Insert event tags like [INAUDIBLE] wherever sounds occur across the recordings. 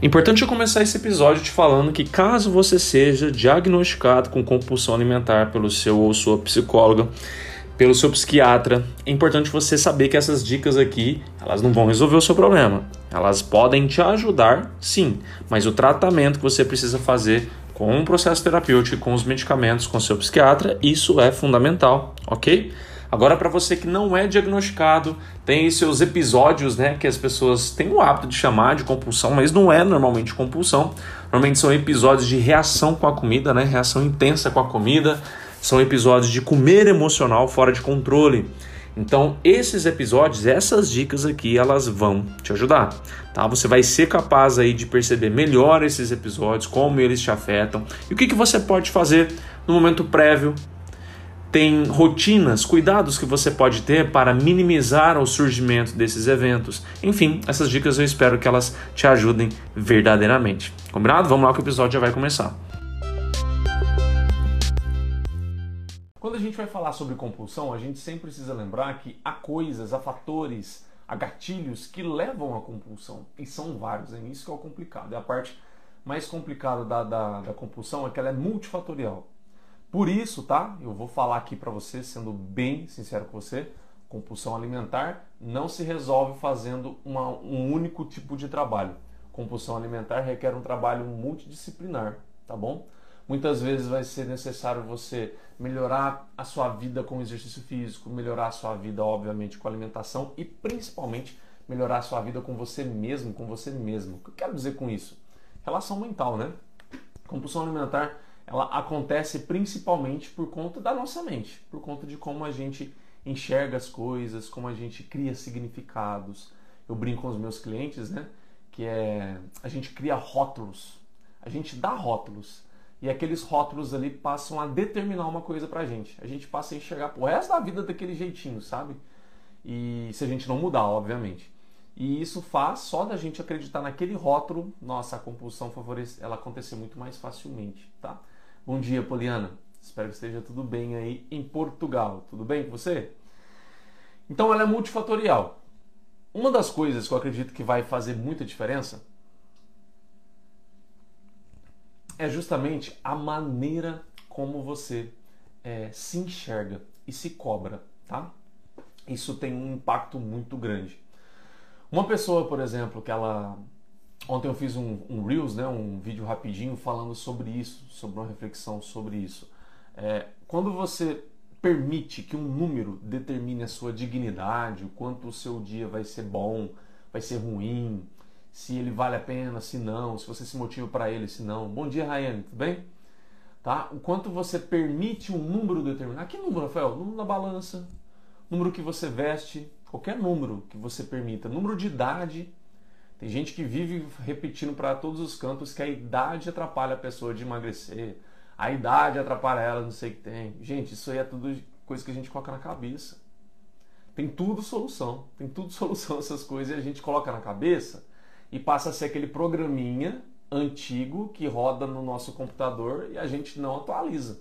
Importante eu começar esse episódio te falando que caso você seja diagnosticado com compulsão alimentar pelo seu ou sua psicóloga, pelo seu psiquiatra, é importante você saber que essas dicas aqui, elas não vão resolver o seu problema. Elas podem te ajudar, sim, mas o tratamento que você precisa fazer com um processo terapêutico, com os medicamentos, com seu psiquiatra, isso é fundamental, ok? Agora, para você que não é diagnosticado, tem seus episódios, né, que as pessoas têm o hábito de chamar de compulsão, mas não é normalmente compulsão. Normalmente são episódios de reação com a comida, né, reação intensa com a comida. São episódios de comer emocional fora de controle. Então, esses episódios, essas dicas aqui, elas vão te ajudar, tá? Você vai ser capaz aí de perceber melhor esses episódios, como eles te afetam e o que, que você pode fazer no momento prévio tem rotinas, cuidados que você pode ter para minimizar o surgimento desses eventos. Enfim, essas dicas eu espero que elas te ajudem verdadeiramente. Combinado? Vamos lá que o episódio já vai começar. Quando a gente vai falar sobre compulsão, a gente sempre precisa lembrar que há coisas, há fatores, há gatilhos que levam à compulsão. E são vários, é isso que é o complicado. E a parte mais complicada da, da, da compulsão é que ela é multifatorial. Por isso, tá? Eu vou falar aqui para você, sendo bem sincero com você, compulsão alimentar não se resolve fazendo uma, um único tipo de trabalho. Compulsão alimentar requer um trabalho multidisciplinar, tá bom? Muitas vezes vai ser necessário você melhorar a sua vida com exercício físico, melhorar a sua vida, obviamente, com alimentação e principalmente melhorar a sua vida com você mesmo, com você mesmo. O que eu quero dizer com isso? Relação mental, né? Compulsão alimentar ela acontece principalmente por conta da nossa mente, por conta de como a gente enxerga as coisas, como a gente cria significados. Eu brinco com os meus clientes, né? Que é a gente cria rótulos, a gente dá rótulos e aqueles rótulos ali passam a determinar uma coisa pra gente. A gente passa a enxergar o resto da vida daquele jeitinho, sabe? E se a gente não mudar, obviamente. E isso faz só da gente acreditar naquele rótulo, nossa, a compulsão favorece, ela acontecer muito mais facilmente, tá? Bom dia, Poliana. Espero que esteja tudo bem aí em Portugal. Tudo bem com você? Então ela é multifatorial. Uma das coisas que eu acredito que vai fazer muita diferença é justamente a maneira como você é, se enxerga e se cobra, tá? Isso tem um impacto muito grande. Uma pessoa, por exemplo, que ela Ontem eu fiz um, um, Reels, né, um vídeo rapidinho falando sobre isso, sobre uma reflexão sobre isso. É, quando você permite que um número determine a sua dignidade, o quanto o seu dia vai ser bom, vai ser ruim, se ele vale a pena, se não, se você se motiva para ele, se não. Bom dia, Rayane, tudo bem? Tá? O quanto você permite um número determinar. Que número, Rafael? Número na balança, número que você veste, qualquer número que você permita, número de idade, tem gente que vive repetindo para todos os cantos que a idade atrapalha a pessoa de emagrecer, a idade atrapalha ela, não sei o que tem. Gente, isso aí é tudo coisa que a gente coloca na cabeça. Tem tudo solução, tem tudo [LAUGHS] solução essas coisas e a gente coloca na cabeça e passa a ser aquele programinha antigo que roda no nosso computador e a gente não atualiza,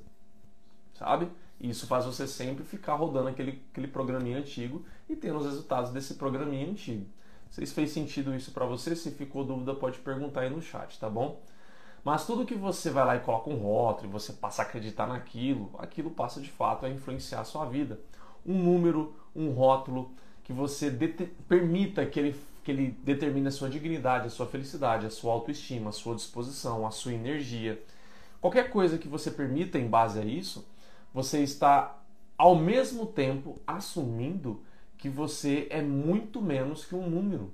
sabe? Isso faz você sempre ficar rodando aquele, aquele programinha antigo e tendo os resultados desse programinha antigo. Se fez sentido isso para você, se ficou dúvida, pode perguntar aí no chat, tá bom? Mas tudo que você vai lá e coloca um rótulo e você passa a acreditar naquilo, aquilo passa de fato a influenciar a sua vida. Um número, um rótulo que você permita que ele, que ele determine a sua dignidade, a sua felicidade, a sua autoestima, a sua disposição, a sua energia. Qualquer coisa que você permita em base a isso, você está ao mesmo tempo assumindo que você é muito menos que um número.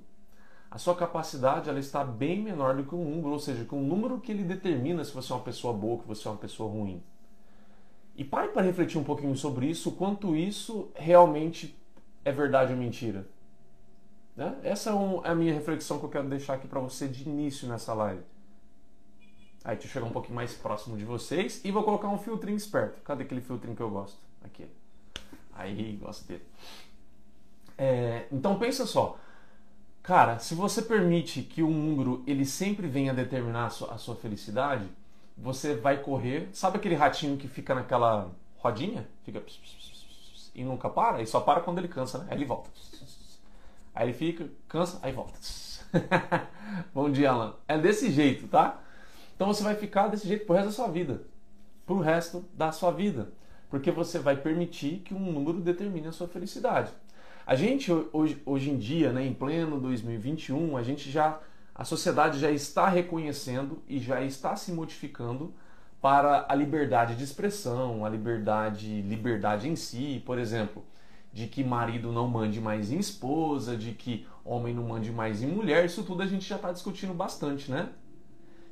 A sua capacidade ela está bem menor do que um número, ou seja, que um número que ele determina se você é uma pessoa boa, que você é uma pessoa ruim. E pare para refletir um pouquinho sobre isso, quanto isso realmente é verdade ou mentira. Né? Essa é, é a minha reflexão que eu quero deixar aqui para você de início nessa live. Aí deixa eu chegar um pouquinho mais próximo de vocês e vou colocar um filtrinho esperto. Cadê aquele filtrinho que eu gosto? Aqui. Aí, gosto dele. É, então pensa só, cara, se você permite que o número ele sempre venha determinar a sua, a sua felicidade, você vai correr. Sabe aquele ratinho que fica naquela rodinha? Fica e nunca para? E só para quando ele cansa, né? Aí ele volta. Aí ele fica, cansa, aí volta. [LAUGHS] Bom dia, Alan. É desse jeito, tá? Então você vai ficar desse jeito pro resto da sua vida. Pro resto da sua vida. Porque você vai permitir que um número determine a sua felicidade. A gente, hoje, hoje em dia, né, em pleno 2021, a gente já. A sociedade já está reconhecendo e já está se modificando para a liberdade de expressão, a liberdade, liberdade em si, por exemplo, de que marido não mande mais em esposa, de que homem não mande mais em mulher, isso tudo a gente já está discutindo bastante, né?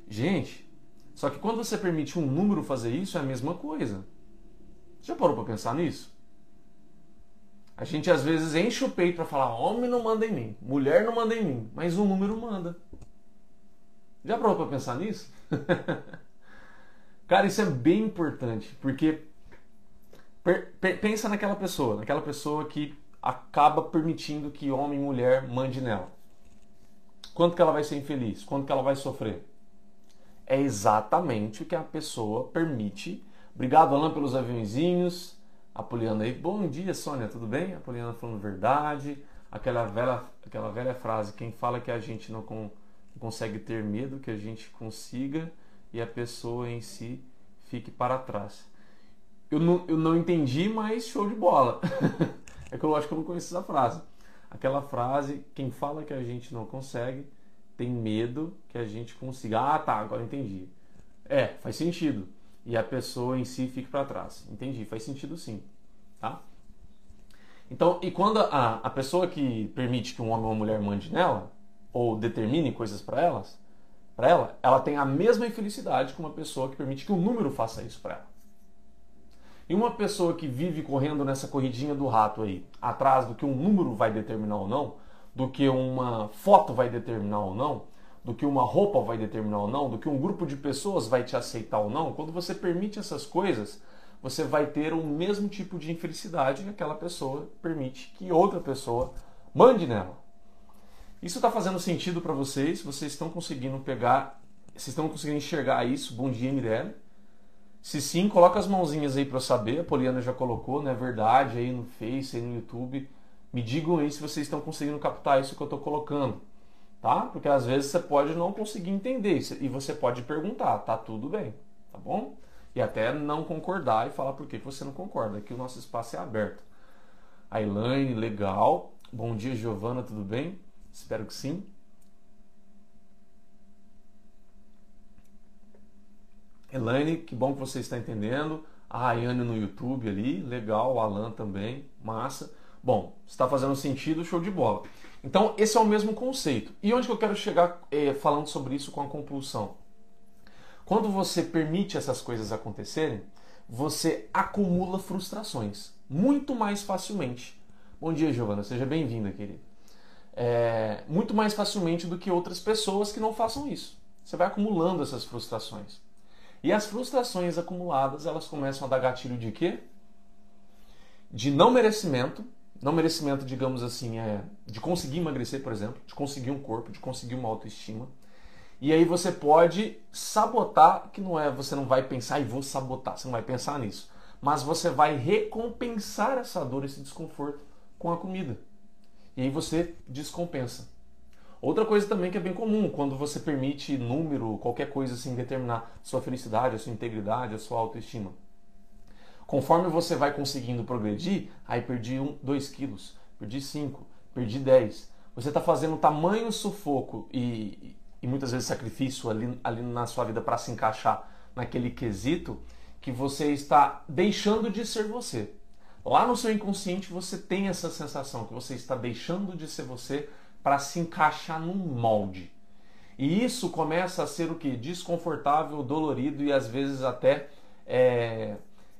Gente, só que quando você permite um número fazer isso, é a mesma coisa. Já parou para pensar nisso? A gente às vezes enche o peito para falar: homem não manda em mim, mulher não manda em mim, mas um número manda. Já parou para pensar nisso? [LAUGHS] Cara, isso é bem importante, porque pensa naquela pessoa, naquela pessoa que acaba permitindo que homem e mulher mande nela. Quanto que ela vai ser infeliz? Quanto que ela vai sofrer? É exatamente o que a pessoa permite. Obrigado, Alan, pelos aviãozinhos. A Poliana aí, bom dia, Sônia, tudo bem? A Poliana falando verdade. Aquela velha, aquela velha frase, quem fala que a gente não, com, consegue ter medo, que a gente consiga e a pessoa em si fique para trás. Eu não, eu não entendi, mas show de bola. [LAUGHS] é que eu acho que eu não conheço essa frase. Aquela frase, quem fala que a gente não consegue, tem medo que a gente consiga. Ah, tá, agora entendi. É, faz sentido e a pessoa em si fique para trás. Entendi, faz sentido sim. Tá? Então, e quando a, a pessoa que permite que um homem ou uma mulher mande nela, ou determine coisas para elas, para ela, ela tem a mesma infelicidade que uma pessoa que permite que um número faça isso para ela. E uma pessoa que vive correndo nessa corridinha do rato aí, atrás do que um número vai determinar ou não, do que uma foto vai determinar ou não, do que uma roupa vai determinar ou não, do que um grupo de pessoas vai te aceitar ou não, quando você permite essas coisas, você vai ter o mesmo tipo de infelicidade que aquela pessoa permite que outra pessoa mande nela. Isso está fazendo sentido para vocês? Vocês estão conseguindo pegar, vocês estão conseguindo enxergar isso? Bom dia, Mirelle. Se sim, coloca as mãozinhas aí para eu saber. A Poliana já colocou, não é verdade, aí no Face, aí no YouTube. Me digam aí se vocês estão conseguindo captar isso que eu estou colocando tá? Porque às vezes você pode não conseguir entender e você pode perguntar, tá tudo bem, tá bom? E até não concordar e falar por que você não concorda, que o nosso espaço é aberto. A Elaine, legal. Bom dia, Giovana, tudo bem? Espero que sim. Elaine, que bom que você está entendendo. A Rayane no YouTube ali, legal. O Alan também, massa. Bom, está fazendo sentido, show de bola. Então, esse é o mesmo conceito. E onde que eu quero chegar é, falando sobre isso com a compulsão? Quando você permite essas coisas acontecerem, você acumula frustrações muito mais facilmente. Bom dia, Giovana, seja bem-vinda, querida. É, muito mais facilmente do que outras pessoas que não façam isso. Você vai acumulando essas frustrações. E as frustrações acumuladas, elas começam a dar gatilho de quê? De não merecimento não merecimento, digamos assim, é de conseguir emagrecer, por exemplo, de conseguir um corpo, de conseguir uma autoestima. E aí você pode sabotar, que não é, você não vai pensar e vou sabotar, você não vai pensar nisso. Mas você vai recompensar essa dor, esse desconforto com a comida. E aí você descompensa. Outra coisa também que é bem comum, quando você permite número, qualquer coisa assim, determinar sua felicidade, a sua integridade, a sua autoestima. Conforme você vai conseguindo progredir, aí perdi 1, 2 quilos, perdi 5, perdi 10. Você está fazendo tamanho sufoco e, e muitas vezes sacrifício ali, ali na sua vida para se encaixar naquele quesito que você está deixando de ser você. Lá no seu inconsciente você tem essa sensação que você está deixando de ser você para se encaixar num molde. E isso começa a ser o que? Desconfortável, dolorido e às vezes até é,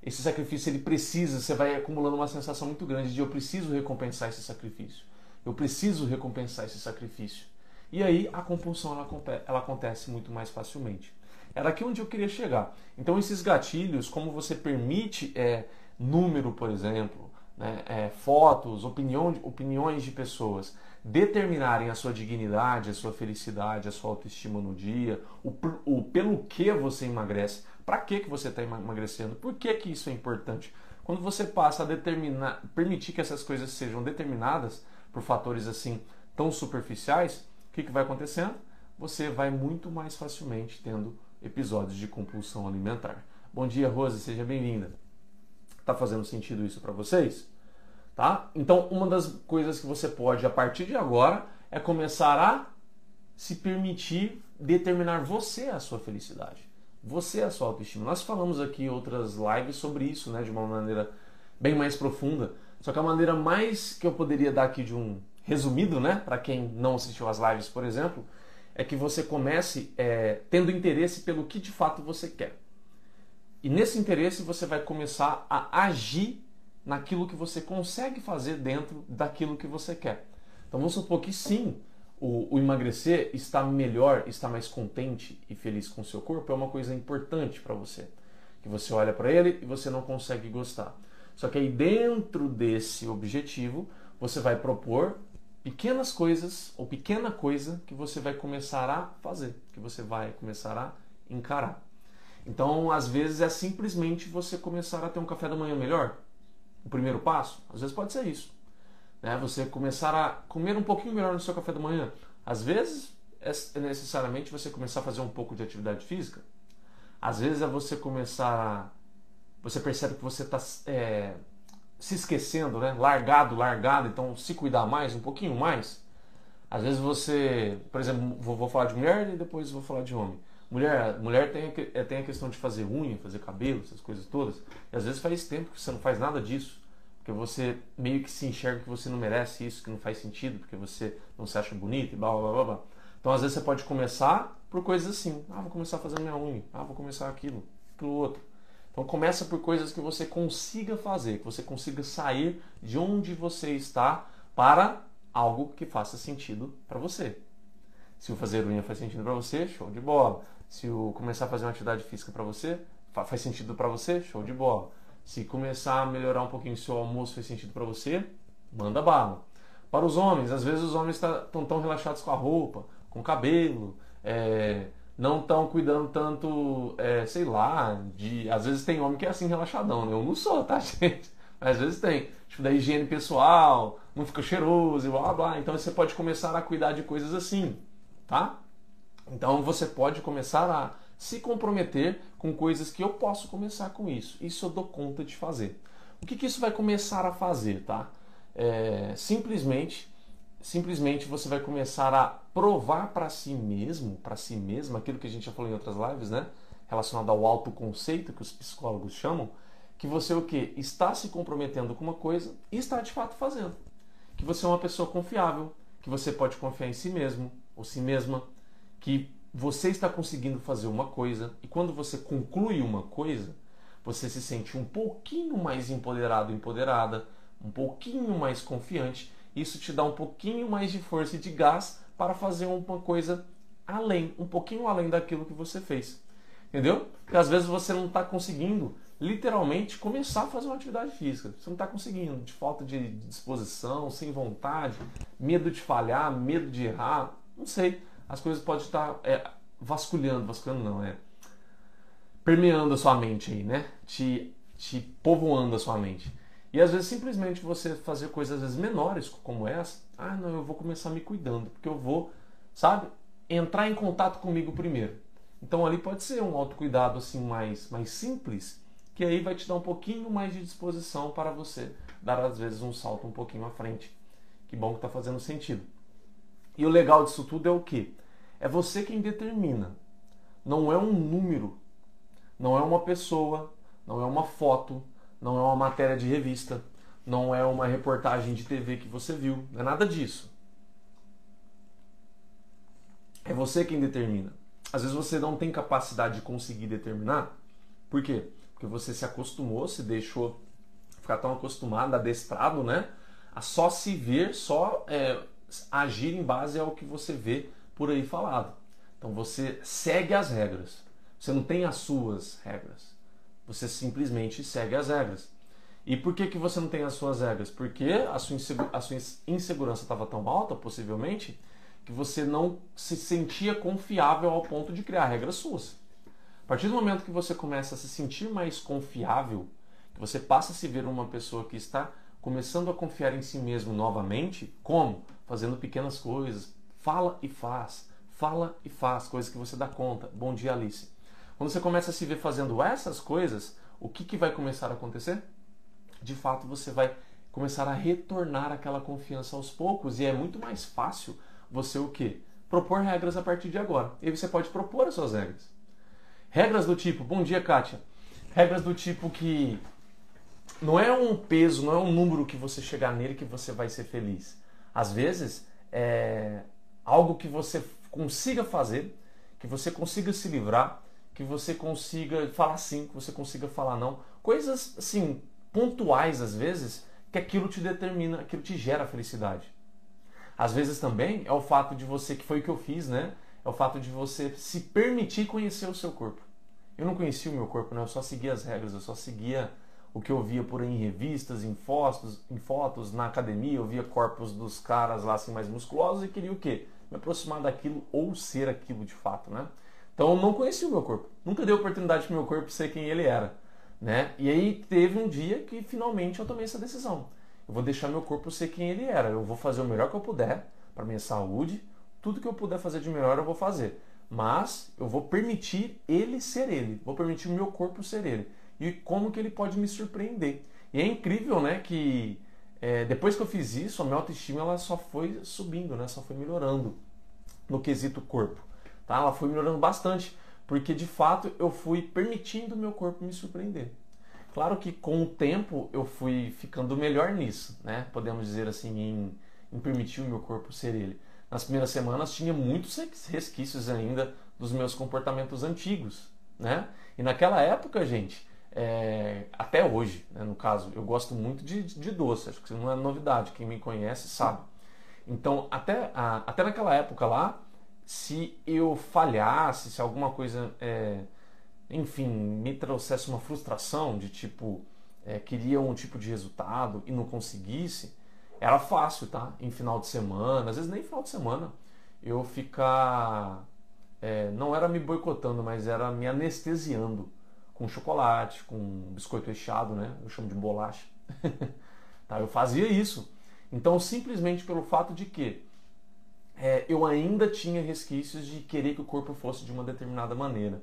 esse sacrifício ele precisa, você vai acumulando uma sensação muito grande de eu preciso recompensar esse sacrifício. Eu preciso recompensar esse sacrifício. E aí a compulsão ela, ela acontece muito mais facilmente. Era aqui onde eu queria chegar. Então esses gatilhos, como você permite é, número, por exemplo, né, é, fotos, opinião, opiniões de pessoas determinarem a sua dignidade, a sua felicidade, a sua autoestima no dia, o, o pelo que você emagrece, para que, que você está emagrecendo, por que, que isso é importante. Quando você passa a determinar, permitir que essas coisas sejam determinadas por fatores assim tão superficiais, o que, que vai acontecendo? Você vai muito mais facilmente tendo episódios de compulsão alimentar. Bom dia, Rose, seja bem-vinda. Tá fazendo sentido isso para vocês? Tá? Então, uma das coisas que você pode a partir de agora é começar a se permitir determinar você a sua felicidade. Você a sua autoestima. Nós falamos aqui em outras lives sobre isso, né, de uma maneira bem mais profunda. Só que a maneira mais que eu poderia dar aqui de um resumido, né, para quem não assistiu às lives, por exemplo, é que você comece é, tendo interesse pelo que de fato você quer. E nesse interesse você vai começar a agir naquilo que você consegue fazer dentro daquilo que você quer. Então vamos supor que sim, o, o emagrecer, está melhor, está mais contente e feliz com o seu corpo é uma coisa importante para você. Que você olha para ele e você não consegue gostar. Só que aí dentro desse objetivo, você vai propor pequenas coisas ou pequena coisa que você vai começar a fazer, que você vai começar a encarar. Então, às vezes é simplesmente você começar a ter um café da manhã melhor. O primeiro passo, às vezes pode ser isso. Né? Você começar a comer um pouquinho melhor no seu café da manhã. Às vezes é necessariamente você começar a fazer um pouco de atividade física. Às vezes é você começar. Você percebe que você está é, se esquecendo, né? Largado, largado, então se cuidar mais, um pouquinho mais. Às vezes você, por exemplo, vou, vou falar de mulher e depois vou falar de homem. Mulher, mulher tem, é, tem a questão de fazer unha, fazer cabelo, essas coisas todas. E às vezes faz tempo que você não faz nada disso. Porque você meio que se enxerga que você não merece isso, que não faz sentido, porque você não se acha bonito e blá blá blá blá. Então às vezes você pode começar por coisas assim. Ah, vou começar fazer minha unha. Ah, vou começar aquilo, aquilo outro. Então começa por coisas que você consiga fazer, que você consiga sair de onde você está para algo que faça sentido para você. Se o fazer unha faz sentido para você, show de bola. Se o começar a fazer uma atividade física para você, faz sentido para você, show de bola. Se começar a melhorar um pouquinho o seu almoço faz sentido para você, manda bala. Para os homens, às vezes os homens estão tá, tão relaxados com a roupa, com o cabelo, é, não estão cuidando tanto, é, sei lá, de. Às vezes tem homem que é assim relaxadão, né? Eu não sou, tá, [LAUGHS] gente? Mas às vezes tem. Tipo, da higiene pessoal, não fica cheiroso e blá blá. Então você pode começar a cuidar de coisas assim, tá? Então você pode começar a se comprometer com coisas que eu posso começar com isso. Isso eu dou conta de fazer. O que, que isso vai começar a fazer, tá? É, simplesmente simplesmente você vai começar a provar para si mesmo, para si mesmo, aquilo que a gente já falou em outras lives, né? Relacionado ao autoconceito que os psicólogos chamam, que você o que está se comprometendo com uma coisa e está de fato fazendo. Que você é uma pessoa confiável, que você pode confiar em si mesmo ou si mesma, que você está conseguindo fazer uma coisa e quando você conclui uma coisa, você se sente um pouquinho mais empoderado, empoderada, um pouquinho mais confiante isso te dá um pouquinho mais de força e de gás para fazer uma coisa além, um pouquinho além daquilo que você fez. Entendeu? Porque às vezes você não está conseguindo literalmente começar a fazer uma atividade física. Você não está conseguindo, de falta de disposição, sem vontade, medo de falhar, medo de errar, não sei. As coisas podem estar é, vasculhando, vasculhando não, é permeando a sua mente aí, né? Te, te povoando a sua mente. E às vezes simplesmente você fazer coisas às vezes menores como essa, ah, não, eu vou começar me cuidando, porque eu vou, sabe, entrar em contato comigo primeiro. Então ali pode ser um autocuidado assim mais mais simples, que aí vai te dar um pouquinho mais de disposição para você dar às vezes um salto um pouquinho à frente. Que bom que está fazendo sentido. E o legal disso tudo é o que? É você quem determina. Não é um número, não é uma pessoa, não é uma foto, não é uma matéria de revista, não é uma reportagem de TV que você viu, não é nada disso. É você quem determina. Às vezes você não tem capacidade de conseguir determinar. Por quê? Porque você se acostumou, se deixou ficar tão acostumado, adestrado, né? A só se ver, só é, agir em base ao que você vê por aí falado. Então você segue as regras. Você não tem as suas regras. Você simplesmente segue as regras. E por que, que você não tem as suas regras? Porque a sua, a sua insegurança estava tão alta, possivelmente, que você não se sentia confiável ao ponto de criar regras suas. A partir do momento que você começa a se sentir mais confiável, que você passa a se ver uma pessoa que está começando a confiar em si mesmo novamente, como? Fazendo pequenas coisas, Fala e faz. Fala e faz, coisas que você dá conta. Bom dia, Alice. Quando você começa a se ver fazendo essas coisas, o que, que vai começar a acontecer? De fato, você vai começar a retornar aquela confiança aos poucos e é muito mais fácil você o quê? Propor regras a partir de agora. E você pode propor as suas regras. Regras do tipo, bom dia, Kátia. Regras do tipo que não é um peso, não é um número que você chegar nele que você vai ser feliz. Às vezes, é algo que você consiga fazer, que você consiga se livrar, que você consiga falar sim, que você consiga falar não. Coisas, assim, pontuais às vezes, que aquilo te determina, aquilo te gera felicidade. Às vezes também é o fato de você, que foi o que eu fiz, né? É o fato de você se permitir conhecer o seu corpo. Eu não conhecia o meu corpo, né? Eu só seguia as regras, eu só seguia o que eu via por aí em revistas, em fotos, em fotos na academia, eu via corpos dos caras lá assim mais musculosos e queria o quê? Me aproximar daquilo ou ser aquilo de fato, né? Então eu não conhecia o meu corpo. Nunca dei oportunidade para o meu corpo ser quem ele era, né? E aí teve um dia que finalmente eu tomei essa decisão. Eu vou deixar meu corpo ser quem ele era. Eu vou fazer o melhor que eu puder para minha saúde. Tudo que eu puder fazer de melhor eu vou fazer. Mas eu vou permitir ele ser ele. Vou permitir o meu corpo ser ele e como que ele pode me surpreender. E é incrível, né, que é, depois que eu fiz isso, a minha autoestima ela só foi subindo, né, só foi melhorando no quesito corpo. Tá? Ela foi melhorando bastante, porque de fato eu fui permitindo o meu corpo me surpreender. Claro que com o tempo eu fui ficando melhor nisso, né? Podemos dizer assim, em, em permitir o meu corpo ser ele. Nas primeiras semanas tinha muitos resquícios ainda dos meus comportamentos antigos, né? E naquela época, gente, é, até hoje, né, no caso, eu gosto muito de, de doce, acho que não é novidade, quem me conhece sabe. Então, até, a, até naquela época lá, se eu falhasse, se alguma coisa, é, enfim, me trouxesse uma frustração de tipo, é, queria um tipo de resultado e não conseguisse, era fácil, tá? Em final de semana, às vezes nem final de semana, eu ficar. É, não era me boicotando, mas era me anestesiando com chocolate, com biscoito recheado, né? Eu chamo de bolacha. [LAUGHS] tá? Eu fazia isso. Então, simplesmente pelo fato de que é, eu ainda tinha resquícios de querer que o corpo fosse de uma determinada maneira.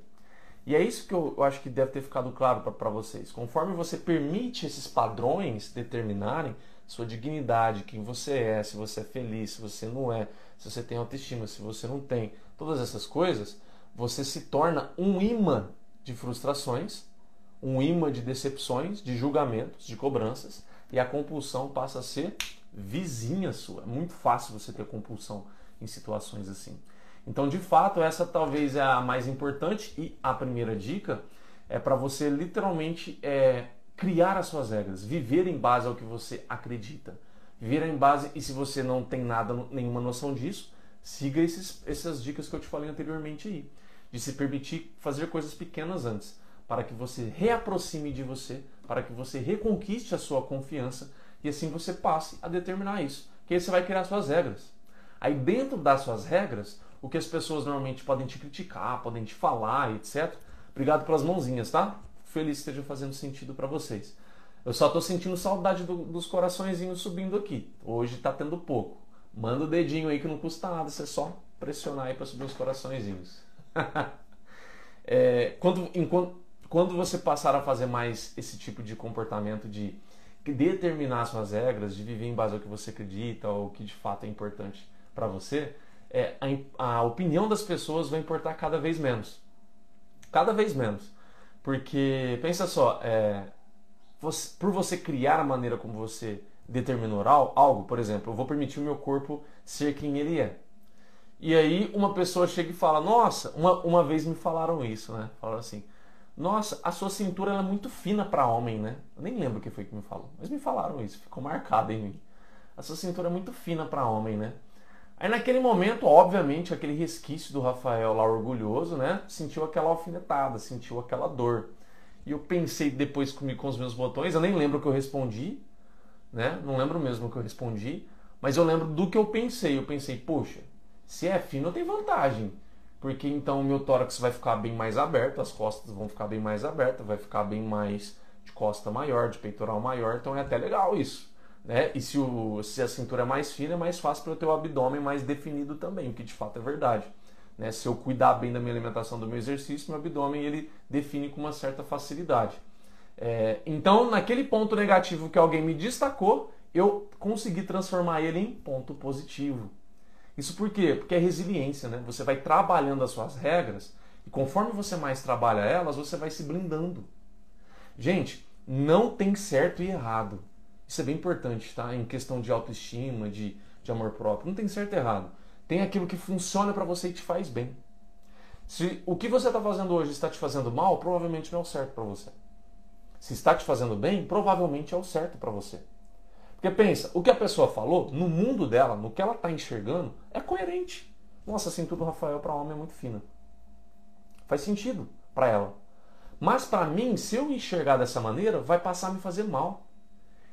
E é isso que eu, eu acho que deve ter ficado claro para vocês. Conforme você permite esses padrões determinarem sua dignidade, quem você é, se você é feliz, se você não é, se você tem autoestima, se você não tem, todas essas coisas, você se torna um imã de frustrações, um imã de decepções, de julgamentos, de cobranças, e a compulsão passa a ser vizinha sua. É muito fácil você ter compulsão em situações assim. Então, de fato, essa talvez é a mais importante e a primeira dica é para você literalmente é, criar as suas regras, viver em base ao que você acredita. Viver em base, e se você não tem nada, nenhuma noção disso, siga esses, essas dicas que eu te falei anteriormente aí de se permitir fazer coisas pequenas antes, para que você reaproxime de você, para que você reconquiste a sua confiança e assim você passe a determinar isso. Que aí você vai criar suas regras. Aí dentro das suas regras, o que as pessoas normalmente podem te criticar, podem te falar, etc. Obrigado pelas mãozinhas, tá? Feliz que esteja fazendo sentido para vocês. Eu só estou sentindo saudade do, dos coraçõezinhos subindo aqui. Hoje está tendo pouco. Manda o dedinho aí que não custa nada, você só pressionar aí para subir os coraçõezinhos. [LAUGHS] é, quando, enquanto, quando você passar a fazer mais esse tipo de comportamento de determinar suas regras, de viver em base ao que você acredita ou que de fato é importante para você, é, a, a, opinião das pessoas vai importar cada vez menos. Cada vez menos. Porque, pensa só, é, você, por você criar a maneira como você determinou algo, por exemplo, eu vou permitir o meu corpo ser quem ele é. E aí uma pessoa chega e fala, nossa, uma, uma vez me falaram isso, né? Falaram assim, nossa, a sua cintura é muito fina para homem, né? Eu nem lembro o que foi que me falou, mas me falaram isso, ficou marcado em mim. A sua cintura é muito fina para homem, né? Aí naquele momento, obviamente, aquele resquício do Rafael lá orgulhoso, né? Sentiu aquela alfinetada, sentiu aquela dor. E eu pensei depois comigo com os meus botões, eu nem lembro o que eu respondi, né? Não lembro mesmo o que eu respondi, mas eu lembro do que eu pensei. Eu pensei, poxa, se é fino, tem vantagem. Porque então o meu tórax vai ficar bem mais aberto, as costas vão ficar bem mais abertas, vai ficar bem mais de costa maior, de peitoral maior, então é até legal isso. Né? E se, o, se a cintura é mais fina, é mais fácil para eu ter o abdômen mais definido também, o que de fato é verdade. Né? Se eu cuidar bem da minha alimentação, do meu exercício, meu abdômen ele define com uma certa facilidade. É, então, naquele ponto negativo que alguém me destacou, eu consegui transformar ele em ponto positivo. Isso por quê? Porque é resiliência, né? Você vai trabalhando as suas regras e conforme você mais trabalha elas, você vai se blindando. Gente, não tem certo e errado. Isso é bem importante, tá? Em questão de autoestima, de, de amor próprio. Não tem certo e errado. Tem aquilo que funciona para você e te faz bem. Se o que você está fazendo hoje está te fazendo mal, provavelmente não é o certo para você. Se está te fazendo bem, provavelmente é o certo para você. Porque pensa, o que a pessoa falou, no mundo dela, no que ela está enxergando, é coerente. Nossa, a cintura do Rafael para homem é muito fina. Faz sentido para ela. Mas para mim, se eu enxergar dessa maneira, vai passar a me fazer mal.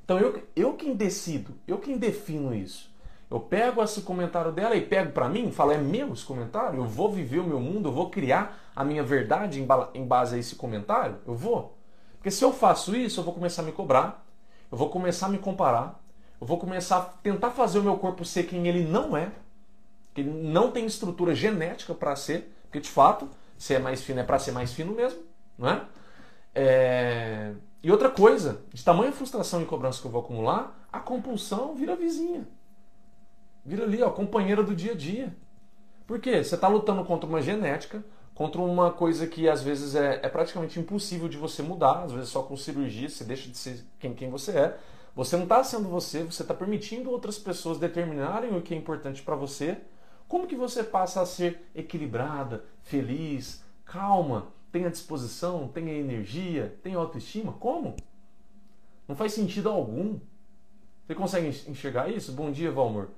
Então eu, eu quem decido, eu quem defino isso. Eu pego esse comentário dela e pego para mim, falo, é meu esse comentário? Eu vou viver o meu mundo, eu vou criar a minha verdade em base a esse comentário? Eu vou. Porque se eu faço isso, eu vou começar a me cobrar, eu vou começar a me comparar, eu vou começar a tentar fazer o meu corpo ser quem ele não é, que ele não tem estrutura genética para ser, porque de fato, ser é mais fino é para ser mais fino mesmo, não é? é? E outra coisa, de tamanha frustração e cobrança que eu vou acumular, a compulsão vira vizinha. Vira ali, ó, companheira do dia a dia. Por quê? Você está lutando contra uma genética, contra uma coisa que às vezes é, é, praticamente impossível de você mudar, às vezes só com cirurgia você deixa de ser quem, quem você é. Você não está sendo você, você está permitindo outras pessoas determinarem o que é importante para você. Como que você passa a ser equilibrada, feliz, calma, tenha disposição, tenha energia, tenha autoestima? Como? Não faz sentido algum. Você consegue enxergar isso? Bom dia, Valmor.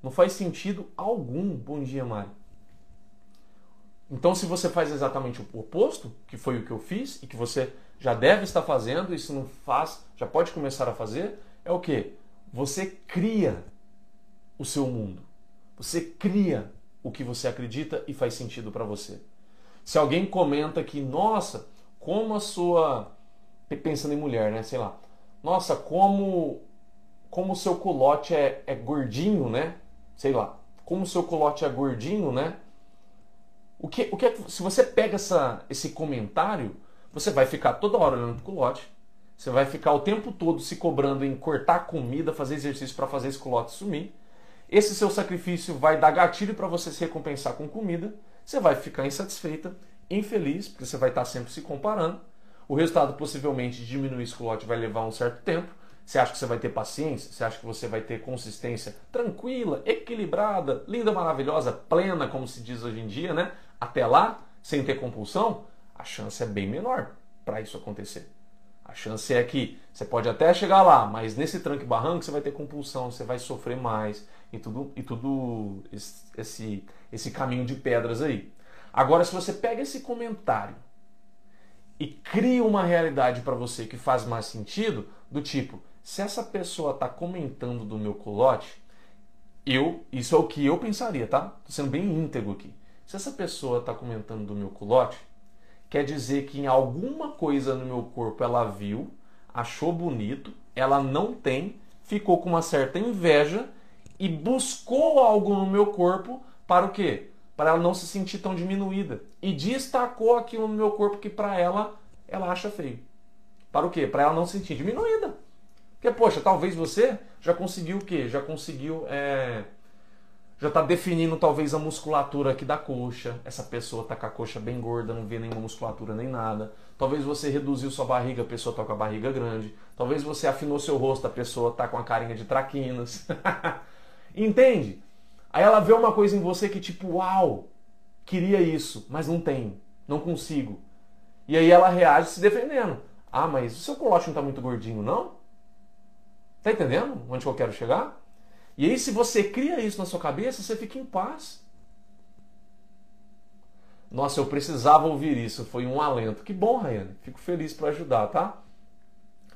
Não faz sentido algum. Bom dia, Mari. Então, se você faz exatamente o oposto, que foi o que eu fiz e que você já deve estar fazendo, e se não faz, já pode começar a fazer, é o que? Você cria o seu mundo. Você cria o que você acredita e faz sentido para você. Se alguém comenta que, nossa, como a sua. Pensando em mulher, né? Sei lá. Nossa, como como o seu culote é, é gordinho, né? Sei lá. Como o seu culote é gordinho, né? O que, o que é, se você pega essa, esse comentário, você vai ficar toda hora olhando pro culote. Você vai ficar o tempo todo se cobrando em cortar comida, fazer exercício para fazer esse culote sumir. Esse seu sacrifício vai dar gatilho para você se recompensar com comida. Você vai ficar insatisfeita, infeliz, porque você vai estar sempre se comparando. O resultado possivelmente diminuir esse culote vai levar um certo tempo. Você acha que você vai ter paciência? Você acha que você vai ter consistência tranquila, equilibrada, linda, maravilhosa, plena, como se diz hoje em dia, né? Até lá, sem ter compulsão, a chance é bem menor para isso acontecer. A chance é que você pode até chegar lá, mas nesse tranque barranco você vai ter compulsão, você vai sofrer mais e tudo, e tudo esse, esse caminho de pedras aí. Agora, se você pega esse comentário e cria uma realidade para você que faz mais sentido, do tipo, se essa pessoa está comentando do meu culote, eu, isso é o que eu pensaria, tá? Tô sendo bem íntegro aqui. Se essa pessoa está comentando do meu culote, quer dizer que em alguma coisa no meu corpo ela viu, achou bonito, ela não tem, ficou com uma certa inveja e buscou algo no meu corpo para o quê? Para ela não se sentir tão diminuída. E destacou aquilo no meu corpo que para ela ela acha feio. Para o quê? Para ela não se sentir diminuída. Porque, poxa, talvez você já conseguiu o quê? Já conseguiu é, já está definindo talvez a musculatura aqui da coxa. Essa pessoa está com a coxa bem gorda, não vê nenhuma musculatura nem nada. Talvez você reduziu sua barriga, a pessoa está com a barriga grande. Talvez você afinou seu rosto, a pessoa está com a carinha de traquinas. [LAUGHS] Entende? Aí ela vê uma coisa em você que tipo, uau, queria isso, mas não tem, não consigo. E aí ela reage se defendendo. Ah, mas o seu colote não está muito gordinho, não? Tá entendendo onde eu quero chegar? E aí, se você cria isso na sua cabeça, você fica em paz. Nossa, eu precisava ouvir isso, foi um alento. Que bom, Rayane, fico feliz para ajudar, tá?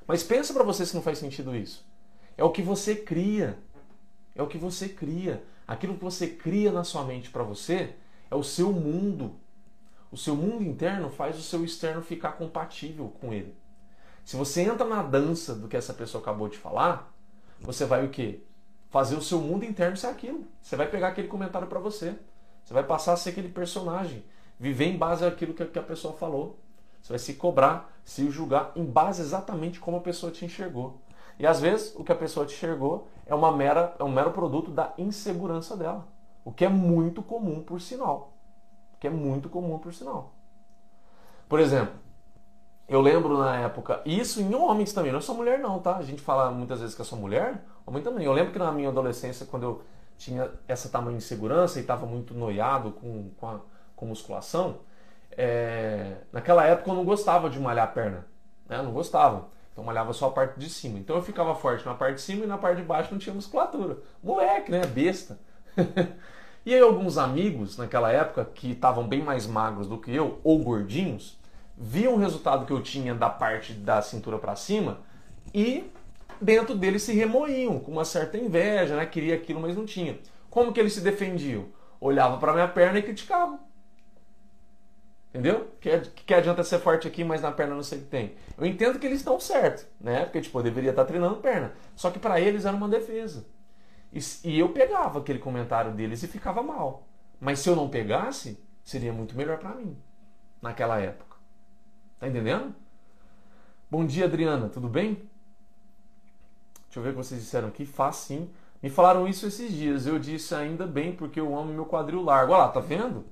Mas pensa para você se não faz sentido isso. É o que você cria. É o que você cria. Aquilo que você cria na sua mente para você é o seu mundo. O seu mundo interno faz o seu externo ficar compatível com ele. Se você entra na dança do que essa pessoa acabou de falar, você vai o quê? Fazer o seu mundo interno ser aquilo. Você vai pegar aquele comentário para você. Você vai passar a ser aquele personagem. Viver em base àquilo que a pessoa falou. Você vai se cobrar, se julgar em base exatamente como a pessoa te enxergou. E às vezes o que a pessoa te enxergou é, uma mera, é um mero produto da insegurança dela. O que é muito comum por sinal. O que é muito comum por sinal. Por exemplo, eu lembro na época, isso em homens também, não é só mulher não, tá? A gente fala muitas vezes que é só mulher, homem também. Eu lembro que na minha adolescência, quando eu tinha essa tamanha insegurança e estava muito noiado com, com, a, com musculação, é, naquela época eu não gostava de malhar a perna. Né? Eu não gostava. Então malhava só a parte de cima. Então eu ficava forte na parte de cima e na parte de baixo não tinha musculatura. Moleque, né? Besta. [LAUGHS] e aí alguns amigos naquela época que estavam bem mais magros do que eu, ou gordinhos, viam o resultado que eu tinha da parte da cintura para cima e dentro deles se remoíam com uma certa inveja, né? Queria aquilo, mas não tinha. Como que eles se defendiam? Olhavam para minha perna e criticavam. Entendeu? Que, que adianta ser forte aqui, mas na perna não sei o que tem. Eu entendo que eles estão certos, né? Porque, tipo, eu deveria estar treinando perna. Só que para eles era uma defesa. E, e, eu pegava aquele comentário deles e ficava mal. Mas se eu não pegasse, seria muito melhor para mim. Naquela época. Tá entendendo? Bom dia, Adriana. Tudo bem? Deixa eu ver o que vocês disseram aqui. Faz sim. Me falaram isso esses dias. Eu disse ainda bem porque eu amo meu quadril largo. Olha lá, tá vendo?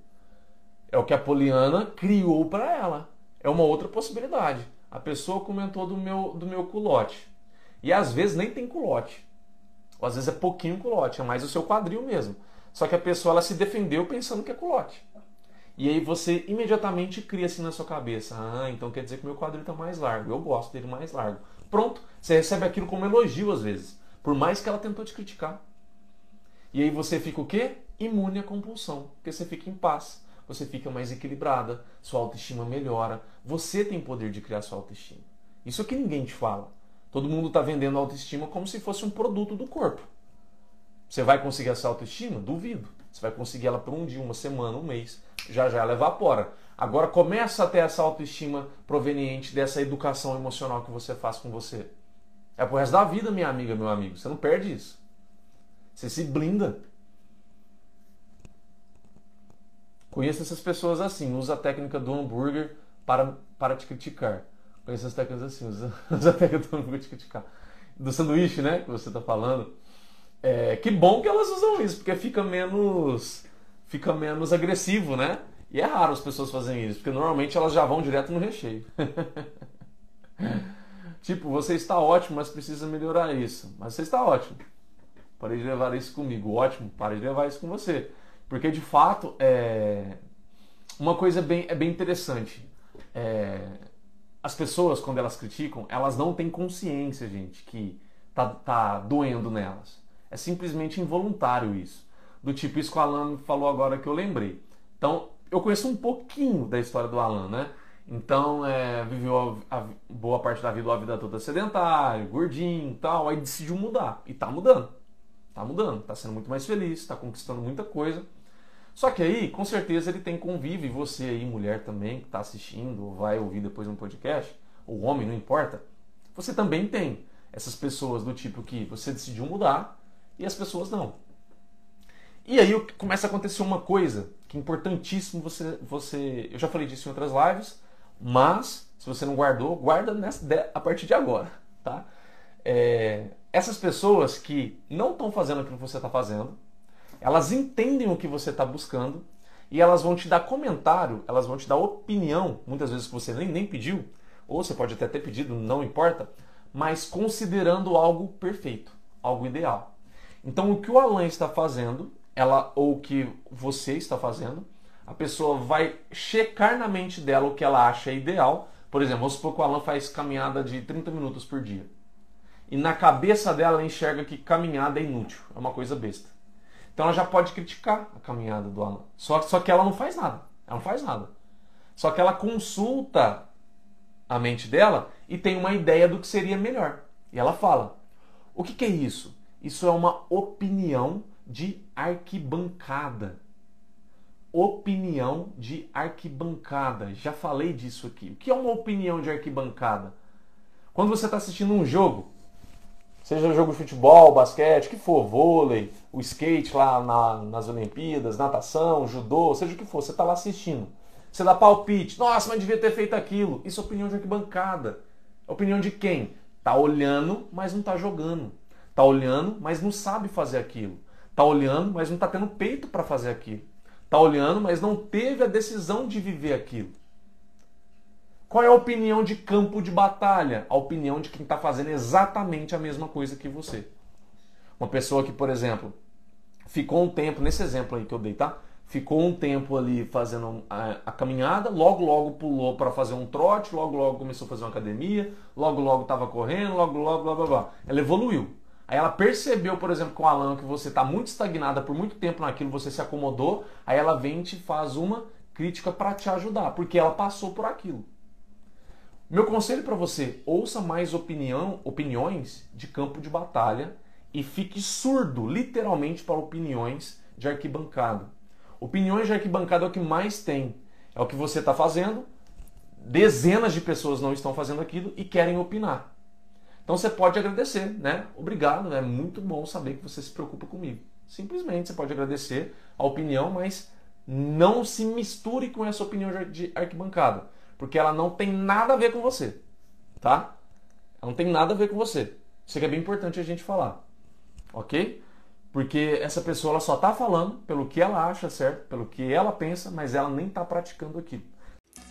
É o que a Poliana criou para ela. É uma outra possibilidade. A pessoa comentou do meu, do meu culote. E às vezes nem tem culote. Ou às vezes é pouquinho culote, é mais o seu quadril mesmo. Só que a pessoa ela se defendeu pensando que é culote. E aí você imediatamente cria assim na sua cabeça: ah, então quer dizer que meu quadril está mais largo. Eu gosto dele mais largo. Pronto, você recebe aquilo como elogio às vezes. Por mais que ela tentou te criticar. E aí você fica o quê? Imune à compulsão. Porque você fica em paz você fica mais equilibrada, sua autoestima melhora. Você tem poder de criar sua autoestima. Isso é que ninguém te fala. Todo mundo está vendendo autoestima como se fosse um produto do corpo. Você vai conseguir essa autoestima? Duvido. Você vai conseguir ela por um dia, uma semana, um mês. Já já ela evapora. Agora começa a ter essa autoestima proveniente dessa educação emocional que você faz com você. É pro resto da vida, minha amiga, meu amigo. Você não perde isso. Você se blinda. Conheço essas pessoas assim, usa a técnica do hambúrguer para, para te criticar. Conheço as técnicas assim, usa, [LAUGHS] usa a técnica do hambúrguer para te criticar. Do sanduíche, né, que você está falando. É, que bom que elas usam isso, porque fica menos, fica menos agressivo, né? E é raro as pessoas fazerem isso, porque normalmente elas já vão direto no recheio. [LAUGHS] tipo, você está ótimo, mas precisa melhorar isso. Mas você está ótimo. Parei de levar isso comigo. Ótimo, parei de levar isso com você. Porque de fato é uma coisa bem, é bem interessante. É, as pessoas, quando elas criticam, elas não têm consciência, gente, que tá, tá doendo nelas. É simplesmente involuntário isso. Do tipo isso que o Alan falou agora que eu lembrei. Então, eu conheço um pouquinho da história do Alan, né? Então, é, viveu a, a, boa parte da vida, a vida toda sedentário, gordinho e tal, aí decidiu mudar. E tá mudando. Tá mudando, tá sendo muito mais feliz, tá conquistando muita coisa. Só que aí, com certeza, ele tem convívio, e você aí, mulher também, que está assistindo, ou vai ouvir depois um podcast, ou homem, não importa, você também tem essas pessoas do tipo que você decidiu mudar e as pessoas não. E aí começa a acontecer uma coisa que é importantíssimo você, você. Eu já falei disso em outras lives, mas se você não guardou, guarda nessa, a partir de agora, tá? É, essas pessoas que não estão fazendo aquilo que você está fazendo, elas entendem o que você está buscando e elas vão te dar comentário, elas vão te dar opinião, muitas vezes que você nem, nem pediu, ou você pode até ter pedido, não importa, mas considerando algo perfeito, algo ideal. Então o que o Alan está fazendo, ela ou o que você está fazendo, a pessoa vai checar na mente dela o que ela acha ideal. Por exemplo, vamos supor que o Alan faz caminhada de 30 minutos por dia. E na cabeça dela ela enxerga que caminhada é inútil, é uma coisa besta. Então ela já pode criticar a caminhada do Alan. Só, só que ela não faz nada. Ela não faz nada. Só que ela consulta a mente dela e tem uma ideia do que seria melhor. E ela fala: o que, que é isso? Isso é uma opinião de arquibancada. Opinião de arquibancada. Já falei disso aqui. O que é uma opinião de arquibancada? Quando você está assistindo um jogo, Seja jogo de futebol, basquete, que for, vôlei, o skate lá na, nas Olimpíadas, natação, judô, seja o que for, você está lá assistindo. Você dá palpite, nossa, mas devia ter feito aquilo. Isso é opinião de arquibancada. É opinião de quem? Tá olhando, mas não tá jogando. Tá olhando, mas não sabe fazer aquilo. Tá olhando, mas não tá tendo peito para fazer aquilo. Tá olhando, mas não teve a decisão de viver aquilo. Qual é a opinião de campo de batalha? A opinião de quem está fazendo exatamente a mesma coisa que você. Uma pessoa que, por exemplo, ficou um tempo, nesse exemplo aí que eu dei, tá? Ficou um tempo ali fazendo a, a caminhada, logo logo pulou para fazer um trote, logo logo começou a fazer uma academia, logo logo estava correndo, logo logo blá blá blá. Ela evoluiu. Aí ela percebeu, por exemplo, com o Alan que você está muito estagnada por muito tempo naquilo, você se acomodou, aí ela vem e te faz uma crítica para te ajudar, porque ela passou por aquilo. Meu conselho para você: ouça mais opinião, opiniões de campo de batalha e fique surdo, literalmente, para opiniões de arquibancada. Opiniões de arquibancada é o que mais tem. É o que você está fazendo, dezenas de pessoas não estão fazendo aquilo e querem opinar. Então você pode agradecer, né? Obrigado, é muito bom saber que você se preocupa comigo. Simplesmente você pode agradecer a opinião, mas não se misture com essa opinião de arquibancada porque ela não tem nada a ver com você, tá? Ela não tem nada a ver com você. Isso aqui é bem importante a gente falar, ok? Porque essa pessoa ela só está falando pelo que ela acha certo, pelo que ela pensa, mas ela nem está praticando aquilo.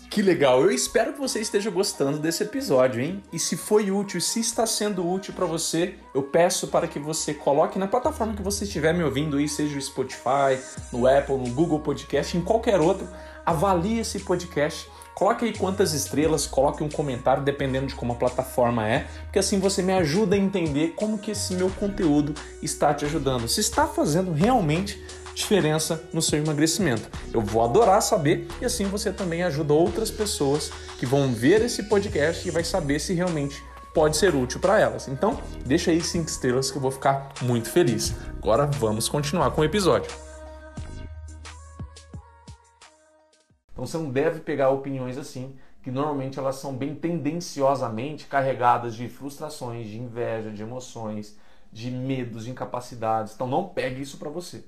Que legal! Eu espero que você esteja gostando desse episódio, hein? E se foi útil, se está sendo útil para você, eu peço para que você coloque na plataforma que você estiver me ouvindo aí, seja o Spotify, no Apple, no Google Podcast, em qualquer outro, avalie esse podcast Coloque aí quantas estrelas, coloque um comentário dependendo de como a plataforma é, porque assim você me ajuda a entender como que esse meu conteúdo está te ajudando, se está fazendo realmente diferença no seu emagrecimento. Eu vou adorar saber e assim você também ajuda outras pessoas que vão ver esse podcast e vai saber se realmente pode ser útil para elas. Então, deixa aí cinco estrelas que eu vou ficar muito feliz. Agora vamos continuar com o episódio. Então você não deve pegar opiniões assim, que normalmente elas são bem tendenciosamente carregadas de frustrações, de inveja, de emoções, de medos, de incapacidades. Então não pegue isso para você.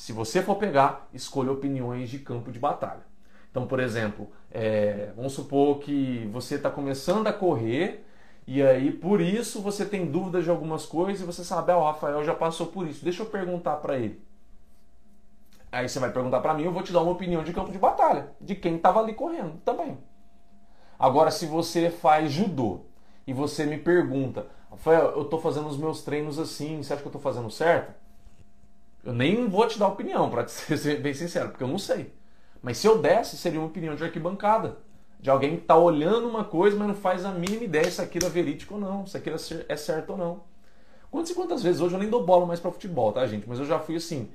Se você for pegar, escolha opiniões de campo de batalha. Então, por exemplo, é, vamos supor que você está começando a correr e aí por isso você tem dúvidas de algumas coisas e você sabe, ah, o Rafael já passou por isso. Deixa eu perguntar para ele. Aí você vai perguntar para mim, eu vou te dar uma opinião de campo de batalha, de quem estava ali correndo também. Agora, se você faz judô e você me pergunta, Rafael, eu estou fazendo os meus treinos assim, você acha que eu estou fazendo certo? Eu nem vou te dar opinião, para [LAUGHS] ser bem sincero, porque eu não sei. Mas se eu desse, seria uma opinião de arquibancada. De alguém que está olhando uma coisa, mas não faz a mínima ideia se aquilo é verídico ou não, se aquilo é certo ou não. Quantas e quantas vezes hoje eu nem dou bola mais para futebol, tá, gente? Mas eu já fui assim,